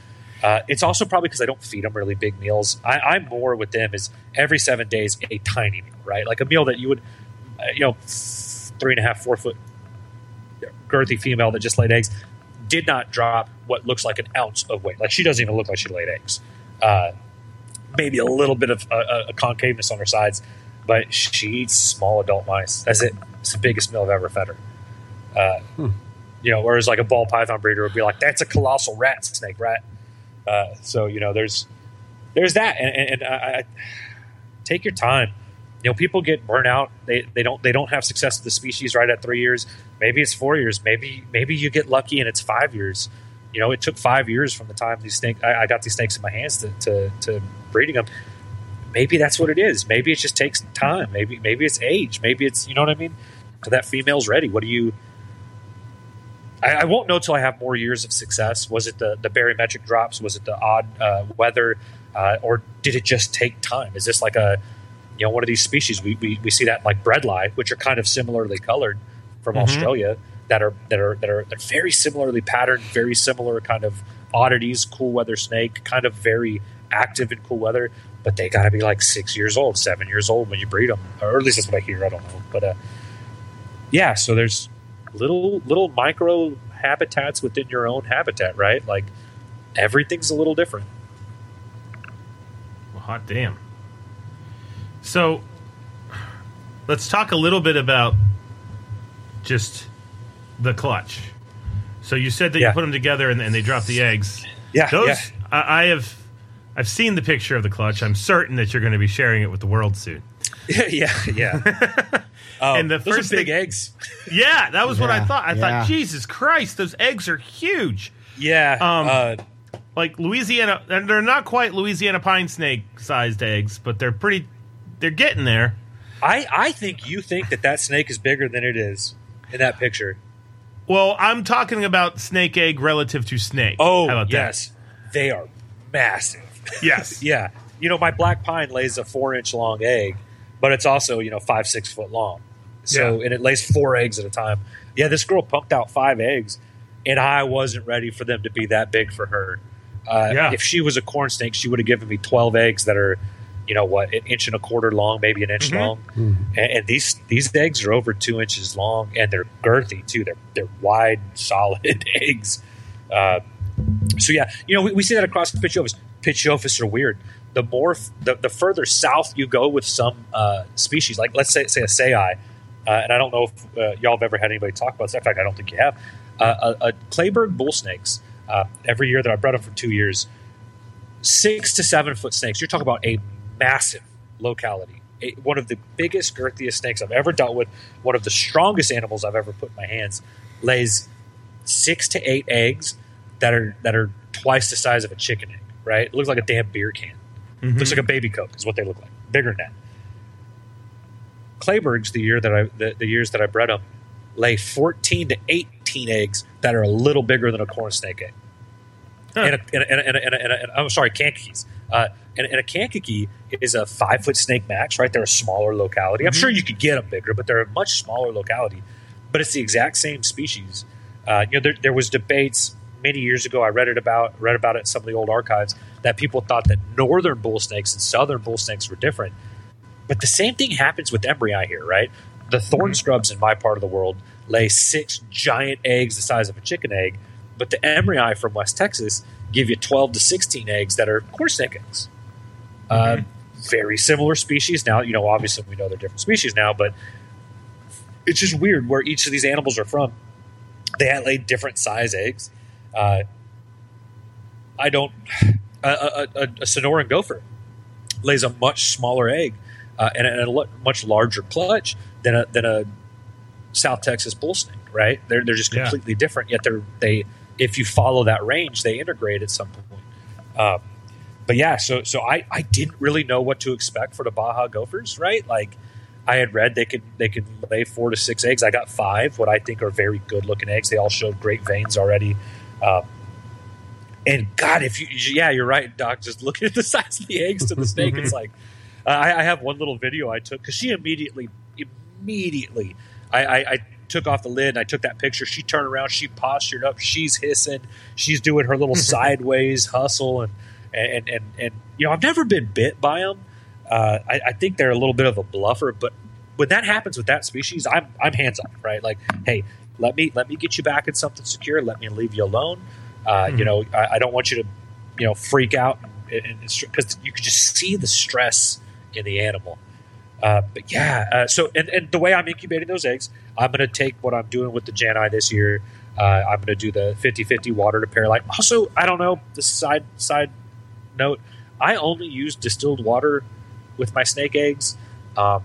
Uh, it's also probably because I don't feed them really big meals. I, am more with them is every seven days a tiny meal, right? Like a meal that you would, uh, you know, three and a half, four foot girthy female that just laid eggs did not drop what looks like an ounce of weight. Like she doesn't even look like she laid eggs. Uh, maybe a little bit of a, a concaveness on her sides, but she eats small adult mice. That's it. It's the biggest meal I've ever fed her. Uh, hmm. You know, whereas like a ball python breeder would be like, "That's a colossal rat snake, rat." Uh, so you know, there's there's that, and, and I, I, take your time. You know, people get burnt out. They they don't they don't have success with the species right at three years. Maybe it's four years. Maybe maybe you get lucky and it's five years. You know, it took five years from the time these snake I, I got these snakes in my hands to, to, to breeding them maybe that's what it is. Maybe it just takes time. Maybe maybe it's age. Maybe it's you know what I mean so that female's ready. What do you? I, I won't know till I have more years of success. Was it the the barometric drops? Was it the odd uh, weather, uh, or did it just take time? Is this like a you know one of these species we we, we see that like bredli, which are kind of similarly colored from mm-hmm. Australia that are that are that are they're very similarly patterned, very similar kind of oddities. Cool weather snake, kind of very active in cool weather, but they got to be like six years old, seven years old when you breed them, or at least that's what I hear. I don't know, but uh, yeah, so there's little little micro habitats within your own habitat, right? Like everything's a little different. Well, hot damn. So let's talk a little bit about just the clutch. So you said that yeah. you put them together and, and they drop the eggs. Yeah, those yeah. I, I have. I've seen the picture of the clutch. I'm certain that you're going to be sharing it with the world soon. yeah, yeah. Oh, and the first big thing, eggs. Yeah, that was yeah, what I thought. I yeah. thought, Jesus Christ, those eggs are huge. Yeah. Um, uh, like Louisiana, and they're not quite Louisiana pine snake sized eggs, but they're pretty. They're getting there. I I think you think that that snake is bigger than it is in that picture. Well, I'm talking about snake egg relative to snake. Oh, yes, that? they are massive. Yes, yeah. You know, my black pine lays a four inch long egg, but it's also you know five six foot long. So yeah. and it lays four eggs at a time. Yeah, this girl pumped out five eggs, and I wasn't ready for them to be that big for her. Uh, Yeah. If she was a corn snake, she would have given me 12 eggs that are, you know, what, an inch and a quarter long, maybe an inch Mhm. long. And, and these these eggs are over two inches long, and they're girthy too. They're they're wide, solid eggs. Uh, so yeah, you know, we, we see that across the Pituophis. Pituophis are weird. The more f- the, the further south you go with some uh, species, like let's say say a sei, uh, and I don't know if uh, y'all have ever had anybody talk about this. In fact, I don't think you have. Uh, a, a Kleberg bull snakes. Uh, every year that I bred them for two years, six to seven foot snakes. You're talking about a massive locality. A, one of the biggest, girthiest snakes I've ever dealt with. One of the strongest animals I've ever put in my hands. Lays six to eight eggs that are that are twice the size of a chicken egg. Right? It looks like a damn beer can. Mhm. Looks like a baby coke is what they look like. Bigger than that. Klebergs, the year that I the, the years that I bred them, lay fourteen to eighteen eggs that are a little bigger than a corn snake egg. Huh. And, a, and, a, and, a, and, a, and, a, and, a, and a, I'm sorry, kankakee. Uh, and, and a kankakee is a five foot snake max, right? They're a smaller locality. I'm Mhm. sure you could get them bigger, but they're a much smaller locality. But it's the exact same species. Uh, you know, there, there was debates many years ago. I read it about read about it in some of the old archives that people thought that northern bull snakes and southern bull snakes were different. But the same thing happens with emoryi here, right? The thorn Mhm. scrubs in my part of the world lay six giant eggs the size of a chicken egg, but the emoryi from West Texas give you 12 to 16 eggs that are corn snake eggs. Uh, very similar species. Now, you know, obviously we know they're different species now, but it's just weird where each of these animals are from. They had laid different size eggs. Uh, I don't. A, a, a, a Sonoran gopher lays a much smaller egg uh, and, a, and a much larger clutch than a than a South Texas bull snake. Right? They're they're just Yeah. completely different. Yet they're they if you follow that range, they intergrade at some point. Um, but yeah, so so I, I didn't really know what to expect for the Baja Gophers, right? Like I had read they could they could lay four to six eggs. I got five, what I think are very good looking eggs. They all showed great veins already. Um, and God, if you yeah, you're right, Doc. Just looking at the size of the eggs to the snake, it's like uh, I, I have one little video I took because she immediately immediately I, I, I took off the lid and I took that picture. She turned around, she postured up, she's hissing, she's doing her little sideways hustle, and and and and you know I've never been bit by them. Uh, I, I think they're a little bit of a bluffer, but when that happens with that species, I'm I'm hands off, right? Like, hey, let me let me get you back in something secure. Let me leave you alone. Uh, You Mhm. know, I, I don't want you to, you know, freak out because you could just see the stress in the animal. Uh, but yeah, uh, so and, and the way I'm incubating those eggs, I'm going to take what I'm doing with the Janai this year. Uh, I'm going to do the 50-50 water to perlite. Also, I don't know the side side note. I only use distilled water with my snake eggs. Um,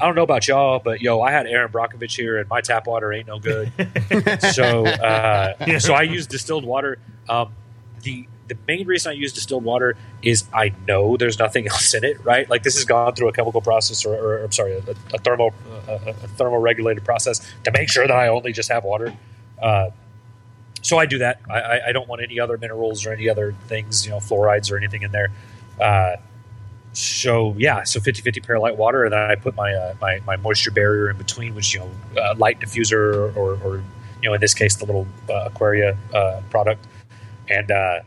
I don't know about y'all, but yo, I had Erin Brockovich here, and my tap water ain't no good. so, uh, Yeah. so I use distilled water. Um, the the main reason I use distilled water is I know there's nothing else in it, right? Like this has gone through a chemical process, or, or I'm sorry, a, a thermo a, a thermo regulated process to make sure that I only just have water. Uh, so I do that. I, I, don't want any other minerals or any other things, you know, fluorides or anything in there. Uh, so yeah, so 50-50 perlite water, and then I put my uh, my, my moisture barrier in between, which you know, uh, light diffuser or, or, you know, in this case, the little uh, Aquaria uh, product, and uh,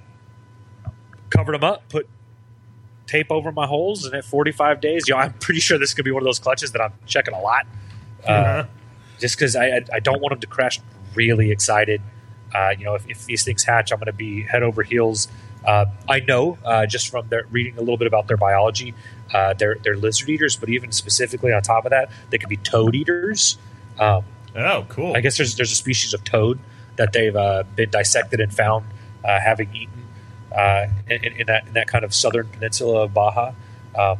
covered them up, put tape over my holes, and at 45 days, you know, I'm pretty sure this could be one of those clutches that I'm checking a lot, uh, Uh-huh. just because I, I I don't want them to crash. Really excited. Uh, you know, if, if these things hatch, I'm going to be head over heels. Uh, I know uh, just from their reading a little bit about their biology, uh, they're they're lizard eaters, but even specifically on top of that, they can be toad eaters. Um, Oh, cool. I guess there's there's a species of toad that they've uh, been dissected and found uh, having eaten uh, in, in that in that kind of southern peninsula of Baja. Um,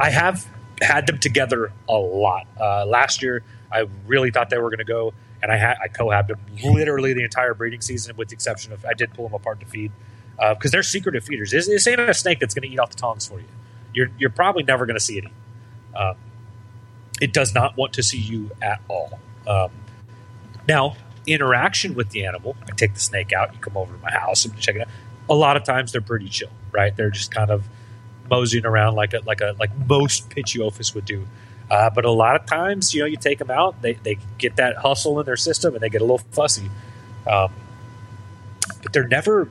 I have had them together a lot. Uh, last year, I really thought they were going to go, and I had I cohabbed them literally the entire breeding season, with the exception of I did pull them apart to feed because they're secretive feeders. This, this ain't a snake that's going to eat off the tongs for you. You're you're probably never going to see it. Um, it does not want to see you at all. Um, now, interaction with the animal, I take the snake out, you come over to my house and check it out. A lot of times they're pretty chill, right? They're just kind of moseying around like a like a like most Pituophis would do. Uh, but a lot of times, you know, you take them out, they, they get that hustle in their system and they get a little fussy. Um, but they're never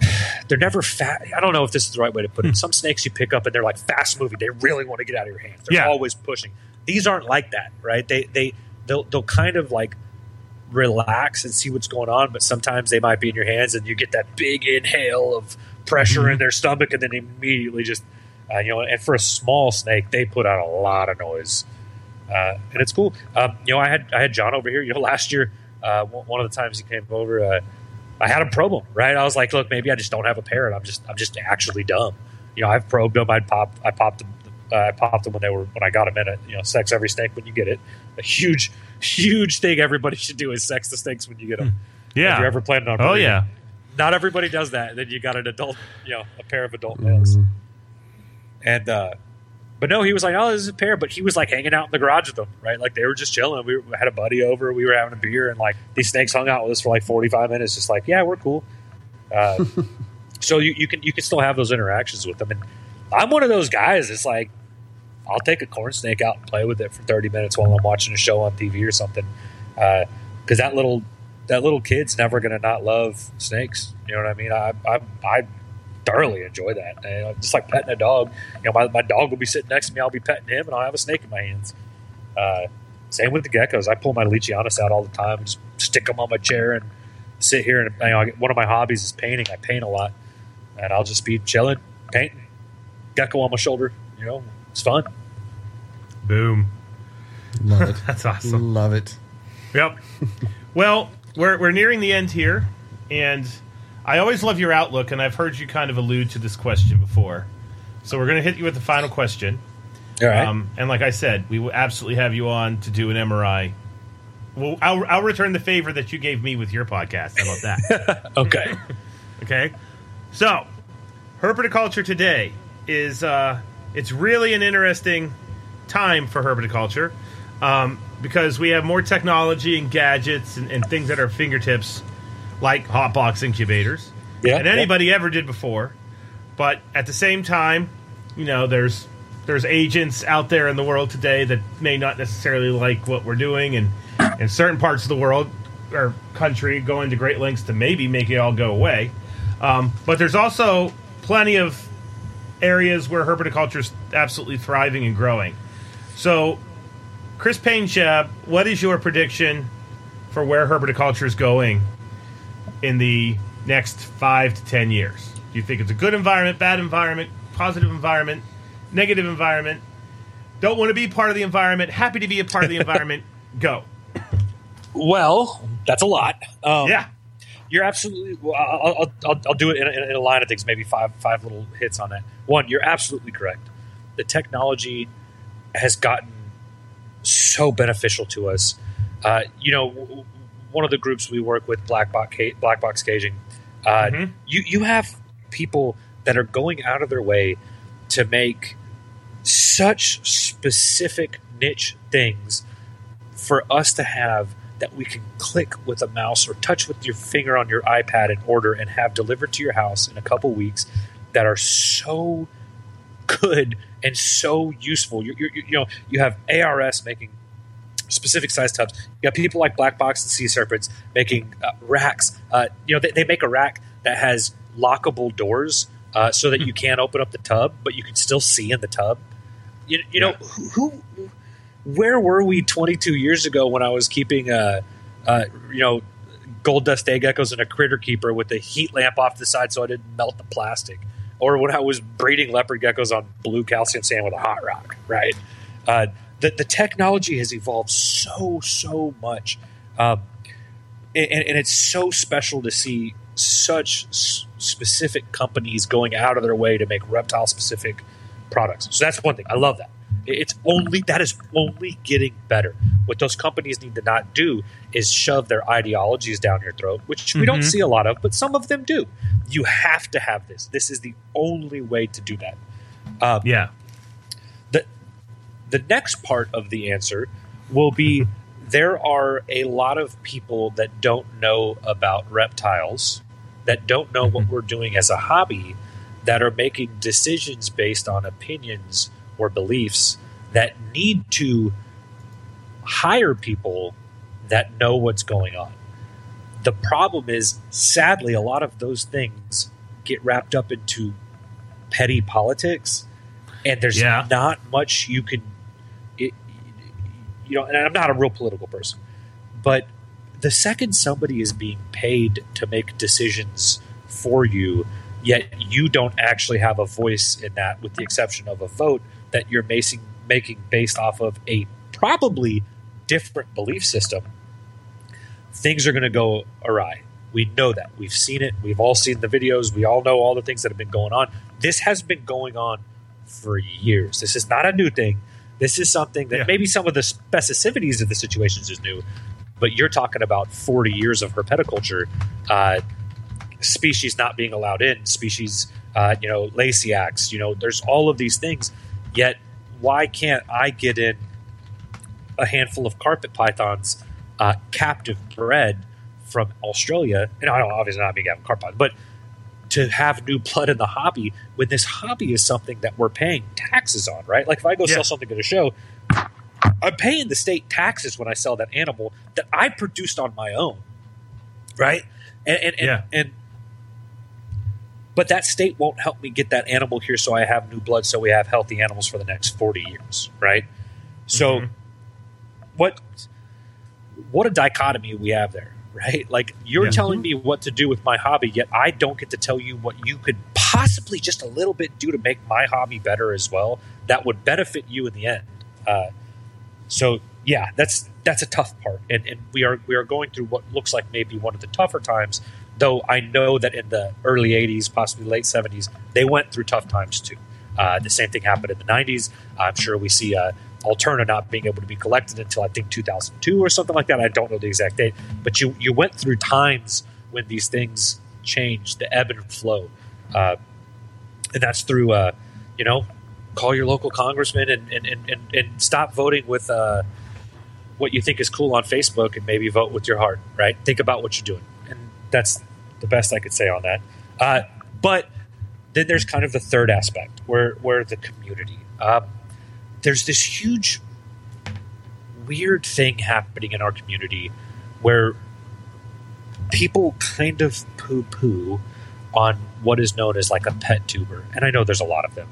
they're never fat. I don't know if this is the right way to put it. Some snakes you pick up and they're like fast moving. They really want to get out of your hands. They're Yeah. always pushing. These aren't like that, right? They they they'll they'll kind of like relax and see what's going on, but sometimes they might be in your hands and you get that big inhale of pressure in their stomach and then immediately just uh, you know. And for a small snake, they put out a lot of noise, uh, and it's cool. Um, you know, I had I had John over here. You know, last year, uh, one one of the times he came over. Uh, I had a problem. right? I was like, look, maybe I just don't have a parrot. I'm just, I'm just actually dumb. You know, I've probed them. I'd pop, I popped them, uh, I popped them when they were, when I got them in it. You know, sex every snake when you get it. A huge, huge thing everybody should do is sex the snakes when you get them. Yeah. If you're ever planning on, oh breeding. yeah. Not everybody does that. Then you got an adult, you know, a pair of adult males. And, uh, but no, he was like, oh, this is a pair. But he was like hanging out in the garage with them, right? Like they were just chilling. We had a buddy over. We were having a beer, and like these snakes hung out with us for like forty five minutes, just like, yeah, we're cool. Uh, so you, you can you can still have those interactions with them. And I'm one of those guys. It's like I'll take a corn snake out and play with it for thirty minutes while I'm watching a show on TV or something, because that little that little kid's never going to not love snakes. You know what I mean? I I, I thoroughly enjoy that. And, just like petting a dog. You know, my, my dog will be sitting next to me. I'll be petting him, and I'll have a snake in my hands. Uh, same with the geckos. I pull my Leachianus out all the time, just stick them on my chair, and sit here. And you know, I get- one of my hobbies is painting. I paint a lot, and I'll just be chilling, painting, gecko on my shoulder. You know, it's fun. Boom. Love it. That's awesome. Love it. Yep. well, we're we're nearing the end here, and I always love your outlook, and I've heard you kind of allude to this question before. So we're going to hit you with the final question. All right. Um, and like I said, we will absolutely have you on to do an MRI. Well, I'll, I'll return the favor that you gave me with your podcast. How about that? okay. okay. So, herpetoculture today is uh, it's really an interesting time for herpetoculture um, because we have more technology and gadgets and, and things at our fingertips, like hot box incubators, Yeah, than yeah. anybody ever did before. But at the same time, you know, there's there's agents out there in the world today that may not necessarily like what we're doing, and in certain parts of the world or country going to great lengths to maybe make it all go away. Um, but there's also plenty of areas where herpetoculture is absolutely thriving and growing. So, Kris Painschab, what is your prediction for where herpetoculture is going in the next five to ten years? Do you think it's a good environment, bad environment, positive environment, negative environment? Don't want to be part of the environment, happy to be a part of the environment? Go. Well, that's a lot. Um, Yeah. You're absolutely. Well, I'll, I'll, I'll, do it in a, in a line of things. Maybe five five little hits on that. One, you're absolutely correct. The technology has gotten so beneficial to us. Uh, you know, one of the groups we work with, Black Box, Black Box Caging. Uh, Mhm. You you have people that are going out of their way to make such specific niche things for us to have that we can click with a mouse or touch with your finger on your iPad and order and have delivered to your house in a couple weeks that are so good and so useful. You, you, you know, you have ARS making specific size tubs. You got people like Black Box and Sea Serpents making uh, racks. Uh, you know, they, they make a rack that has lockable doors uh, so that you can't open up the tub, but you can still see in the tub. You, you know, who, who, where were we 22 years ago when I was keeping, uh, uh, you know, gold dust egg geckos in a critter keeper with a heat lamp off the side so I didn't melt the plastic? Or when I was breeding leopard geckos on blue calcium sand with a hot rock, right? The, the technology has evolved so, so much. Um, and, and it's so special to see such s- specific companies going out of their way to make reptile specific products. So that's one thing. I love that. It's only that is only getting better. What those companies need to not do is shove their ideologies down your throat, which we don't Mhm. see a lot of, but some of them do. You have to have this. This is the only way to do that. Um, Yeah. The next part of the answer will be mm-hmm. there are a lot of people that don't know about reptiles that don't know what mm-hmm. we're doing as a hobby that are making decisions based on opinions or beliefs that need to hire people that know what's going on. The problem is sadly a lot of those things get wrapped up into petty politics, and there's Yeah. not much you can, you know. And I'm not a real political person, but the second somebody is being paid to make decisions for you, yet you don't actually have a voice in that, with the exception of a vote that you're making making based off of a probably different belief system, things are going to go awry. We know that. We've seen it. We've all seen the videos. We all know all the things that have been going on. This has been going on for years. This is not a new thing. This is something that Yeah. maybe some of the specificities of the situations is new, but you're talking about 40 years of herpetoculture, uh, species not being allowed in, species, uh, you know, Lacey acts, you know, there's all of these things. Yet, why can't I get in a handful of carpet pythons uh, captive bred from Australia? And I don't obviously not being having carpet but to have new blood in the hobby when this hobby is something that we're paying taxes on, right? Like if I go Yeah. sell something at a show, I'm paying the state taxes when I sell that animal that I produced on my own, right? And and and, Yeah. and but that state won't help me get that animal here, so I have new blood, so we have healthy animals for the next forty years, right? So, Mhm. what what a dichotomy we have there, right? Like you're Yeah. telling me what to do with my hobby, yet I don't get to tell you what you could possibly just a little bit do to make my hobby better as well. That would benefit you in the end. Uh, so yeah, that's that's a tough part, and, and we are we are going through what looks like maybe one of the tougher times. Though I know that in the early '80s, possibly late '70s, they went through tough times too. Uh, the same thing happened in the '90s. I'm sure we see uh, Alterna not being able to be collected until I think 2002 or something like that. I don't know the exact date, but you you went through times when these things changed, the ebb and flow, uh, and that's through uh, you know call your local congressman and and, and, and, stop voting with uh, what you think is cool on Facebook and maybe vote with your heart. Right? Think about what you're doing, and that's the best I could say on that. Uh, but then there's kind of the third aspect where where the community. Um, there's this huge weird thing happening in our community where people kind of poo poo on what is known as like a pet tuber. And I know there's a lot of them.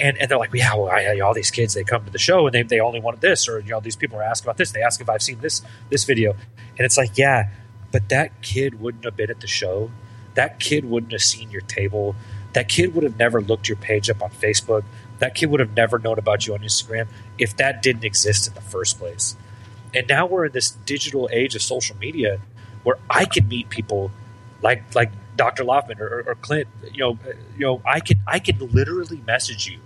And, and they're like, yeah, well, I, all these kids, they come to the show and they, they only wanted this, or, you know, these people are asking about this. They ask if I've seen this, this video. And it's like, yeah, but that kid wouldn't have been at the show. That kid wouldn't have seen your table. That kid would have never looked your page up on Facebook. That kid would have never known about you on Instagram if that didn't exist in the first place. And now we're in this digital age of social media where I can meet people like like Dr. Loughman or, or Clint. You know, you know, I can I can literally message you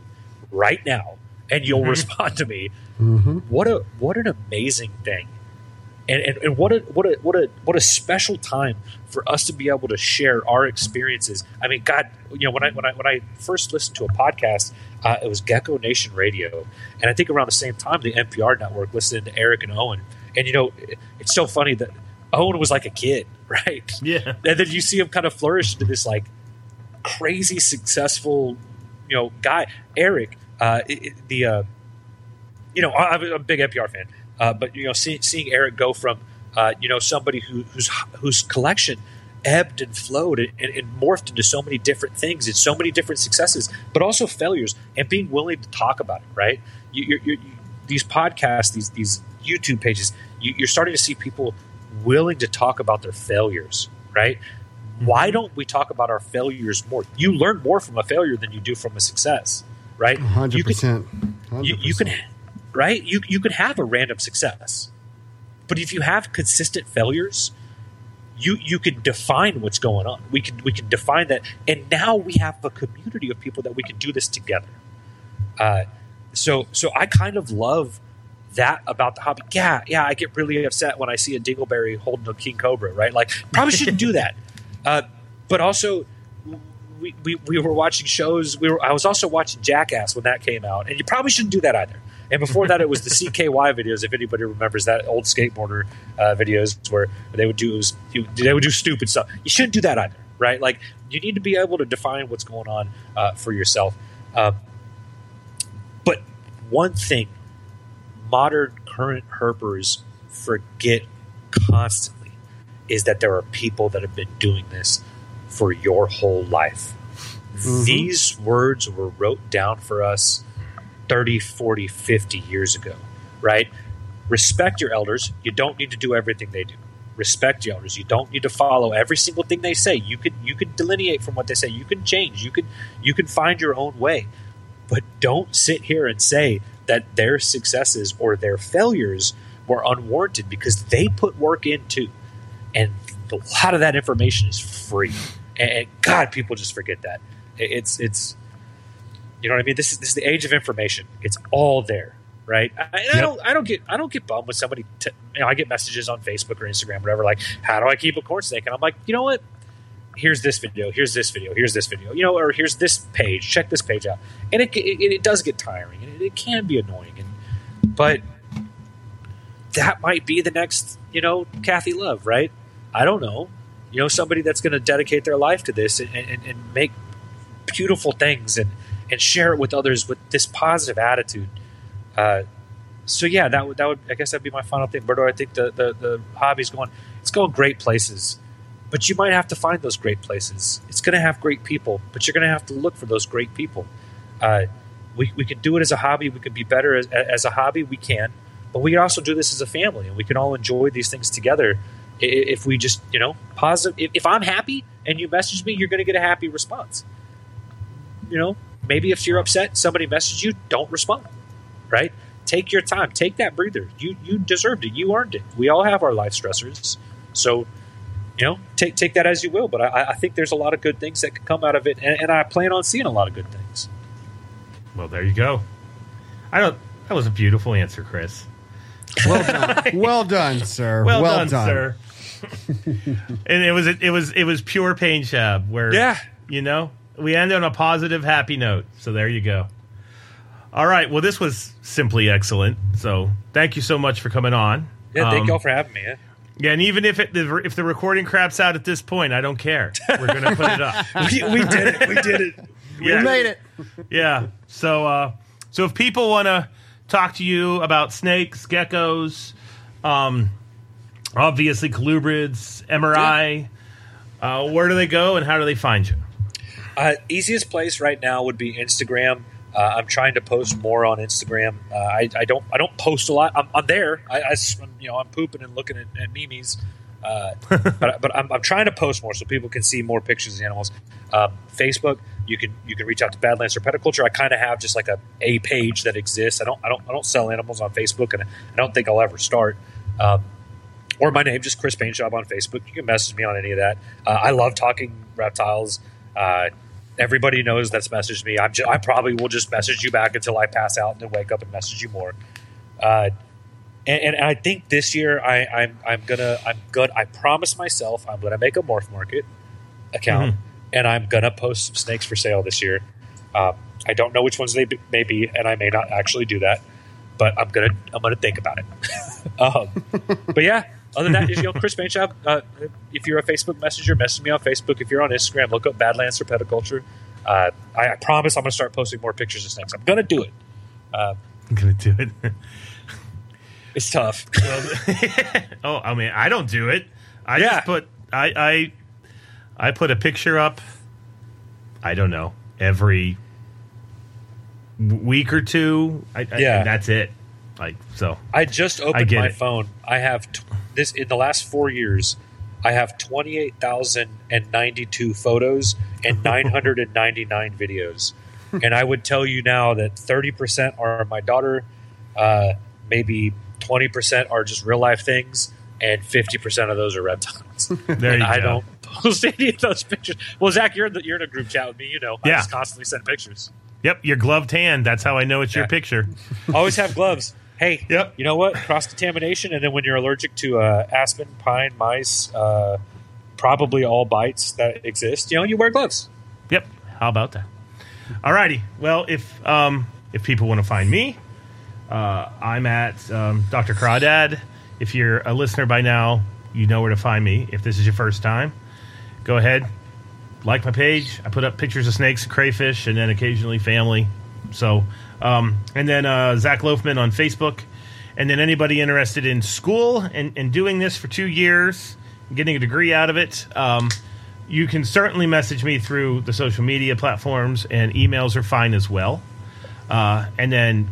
right now, and you'll Mhm. respond to me. Mm-hmm. What a what an amazing thing, and, and and what a what a what a what a special time for us to be able to share our experiences. I mean, God, you know, when I when I when I first listened to a podcast, uh, it was Gecko Nation Radio, and I think around the same time the MPR network listening to Eric and Owen, and you know, it, it's so funny that Owen was like a kid, right? Yeah. and then you see him kind of flourish into this like crazy successful you know guy eric uh it, the uh you know I, i'm a big mpr fan uh but you know see, seeing eric go from uh you know somebody who whose whose collection ebbed and flowed and, and, morphed into so many different things and so many different successes but also failures and being willing to talk about it right? You, you're, you're, you, these podcasts these these youtube pages you, you're starting to see people willing to talk about their failures right? Why don't we talk about our failures more? You learn more from a failure than you do from a success right? Hundred percent. you, you can right? You, you can have a random success but if you have consistent failures you you can define what's going on. We can we can define that. And now we have a community of people that we can do this together. Uh, so so i kind of love that about the hobby. Yeah yeah i get really upset when i see a dingleberry holding a king cobra right? Like probably shouldn't do that. Uh, but also we, we, we were watching shows. We were i was also watching jackass when that came out and you probably shouldn't do that either and before that it was the cky videos if anybody remembers that old skateboarder uh, videos where they would do was, they would do stupid stuff. You shouldn't do that either right? Like you need to be able to define what's going on uh, for yourself. Uh, but one thing modern current herpers forget constantly is that there are people that have been doing this for your whole life. These words were wrote down for us 30, 40, 50 years ago, right? Respect your elders. You don't need to do everything they do. Respect your elders. You don't need to follow every single thing they say. You could you could delineate from what they say. You can change. You could you can find your own way. But don't sit here and say that their successes or their failures were unwarranted because they put work in too. And a lot of that information is free. And God, people just forget that. It's it's you know what I mean. This is this is the age of information. It's all there, right? I, I Yep. don't I don't get I don't get bummed when somebody t- you know I get messages on Facebook or Instagram whatever like how do I keep a corn snake and I'm like you know what here's this video here's this video here's this video you know or here's this page check this page out and it it, it does get tiring and it, it can be annoying and but that might be the next you know Kathy Love right I don't know you know somebody that's going to dedicate their life to this and, and, and make beautiful things and and share it with others with this positive attitude. Uh, so yeah, that would that would I guess that'd be my final thing. Do I think the, the the hobby's going? It's going great places, but you might have to find those great places. It's going to have great people, but you're going to have to look for those great people. Uh, we we can do it as a hobby. We can be better as, as a hobby. We can, but we can also do this as a family, and we can all enjoy these things together. If we just you know positive. If, if I'm happy and you message me, you're going to get a happy response you know, maybe if you're upset, somebody messaged you, don't respond. Right? Take your time. Take that breather. You you deserved it. You earned it. We all have our life stressors. So, you know, take take that as you will. But I, I think there's a lot of good things that could come out of it, and, and I plan on seeing a lot of good things. Well, there you go. I don't. That was a beautiful answer, Kris. Well done. well done, sir. Well, done, sir. and it was it was it was pure Painschab where Yeah. you know we end on a positive happy note so there you go all right well this was simply excellent so thank you so much for coming on Yeah, thank Um, y'all for having me. Yeah. yeah and even if it if the recording craps out at this point i don't care we're gonna put it up we, we did it. We did it. yeah. We made it. yeah so uh so if people want to talk to you about snakes geckos um obviously colubrids mri uh, where do they go and how do they find you Uh, easiest place right now would be Instagram. Uh, I'm trying to post more on Instagram. Uh, I, I don't I don't post a lot. I'm, I'm there. I, I you know I'm pooping and looking at, at memes. Uh, but but I'm, I'm trying to post more so people can see more pictures of the animals. Um, Facebook, you can you can reach out to Badlands Herpetoculture. I kind of have just like a a page that exists. I don't I don't I don't sell animals on Facebook, and I don't think I'll ever start. Um, or my name, just Kris Painschab on Facebook. You can message me on any of that. Uh, I love talking reptiles. Uh, everybody knows that's messaged me. I'm ju- I probably will just message you back until I pass out and then wake up and message you more. Uh, and, and I think this year I, I'm I'm gonna I'm good. I promise myself I'm gonna make a MorphMarket account and I'm gonna post some snakes for sale this year. Um, I don't know which ones they be, may be, and I may not actually do that, but I'm gonna I'm gonna think about it. um, but yeah, other than that, you know, Kris Paint Uh, if you're a Facebook messenger, message me on Facebook. If you're on Instagram, look up Badlands Herpetoculture. Uh, I, I promise I'm gonna start posting more pictures of snakes. I'm gonna do it. Uh, i'm gonna do it it's tough. oh i mean i don't do it i Yeah. just put i i i put a picture up i don't know every week or two I, I, Yeah. and that's it like so I just opened get my it. phone. I have t- this in the last four years. I have twenty eight thousand and ninety two photos and nine hundred and ninety nine videos, and I would tell you now that thirty percent are my daughter, uh, maybe twenty percent are just real life things, and fifty percent of those are reptiles. there you and I go don't post any of those pictures. Well, Zac, you're in, the, you're in a group chat with me. You know, I Yeah. just constantly send pictures. yep your gloved hand that's how i know it's your picture Always have gloves. Hey, Yep. you know what? Cross contamination, and then when you're allergic to uh, aspen, pine, mice, uh, probably all bites that exist, you know, you wear gloves. Yep. How about that? All righty. Well, if um, if people want to find me, uh, I'm at um, Dr. Crawdad. If you're a listener by now, you know where to find me. If this is your first time, go ahead, like my page. I put up pictures of snakes, crayfish, and then occasionally family. So, um, and then uh, Zac Loughman on Facebook. And then anybody interested in school and, and doing this for two years, getting a degree out of it, um, you can certainly message me through the social media platforms, and emails are fine as well. Uh, and then,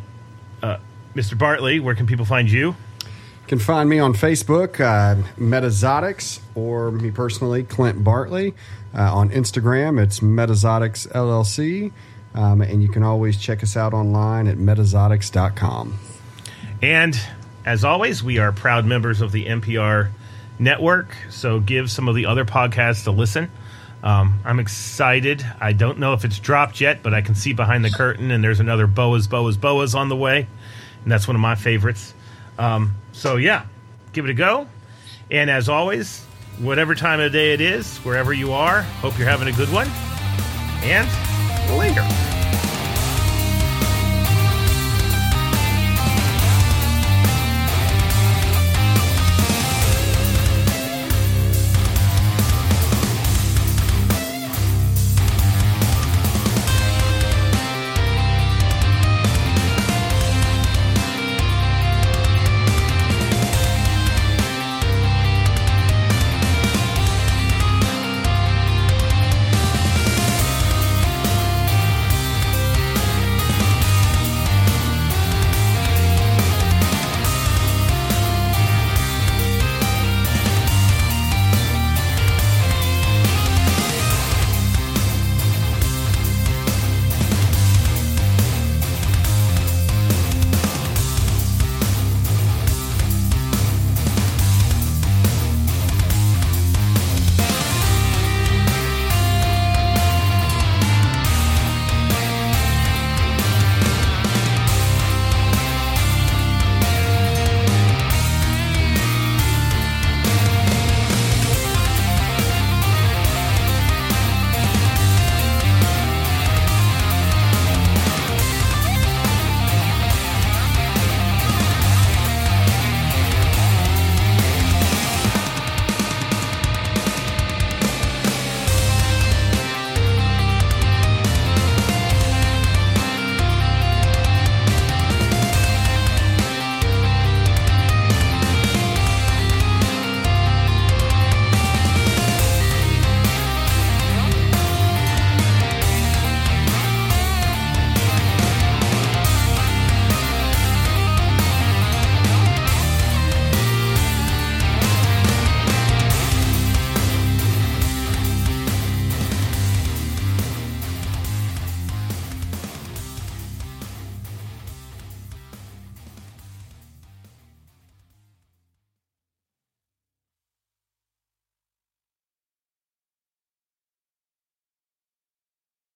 uh, Mr. Bartley, where can people find you? You can find me on Facebook, uh, Metazotics, or me personally, Clint Bartley. Uh, on Instagram, it's Metazotics LLC. Um, and you can always check us out online at metazotics.com. And as always, we are proud members of the MPR network, so give some of the other podcasts a listen. Um, I'm excited. I don't know if it's dropped yet, but I can see behind the curtain, and there's another Boas, Boas, Boas on the way, and that's one of my favorites. Um, so, yeah, give it a go. And as always, whatever time of day it is, wherever you are, hope you're having a good one. And later.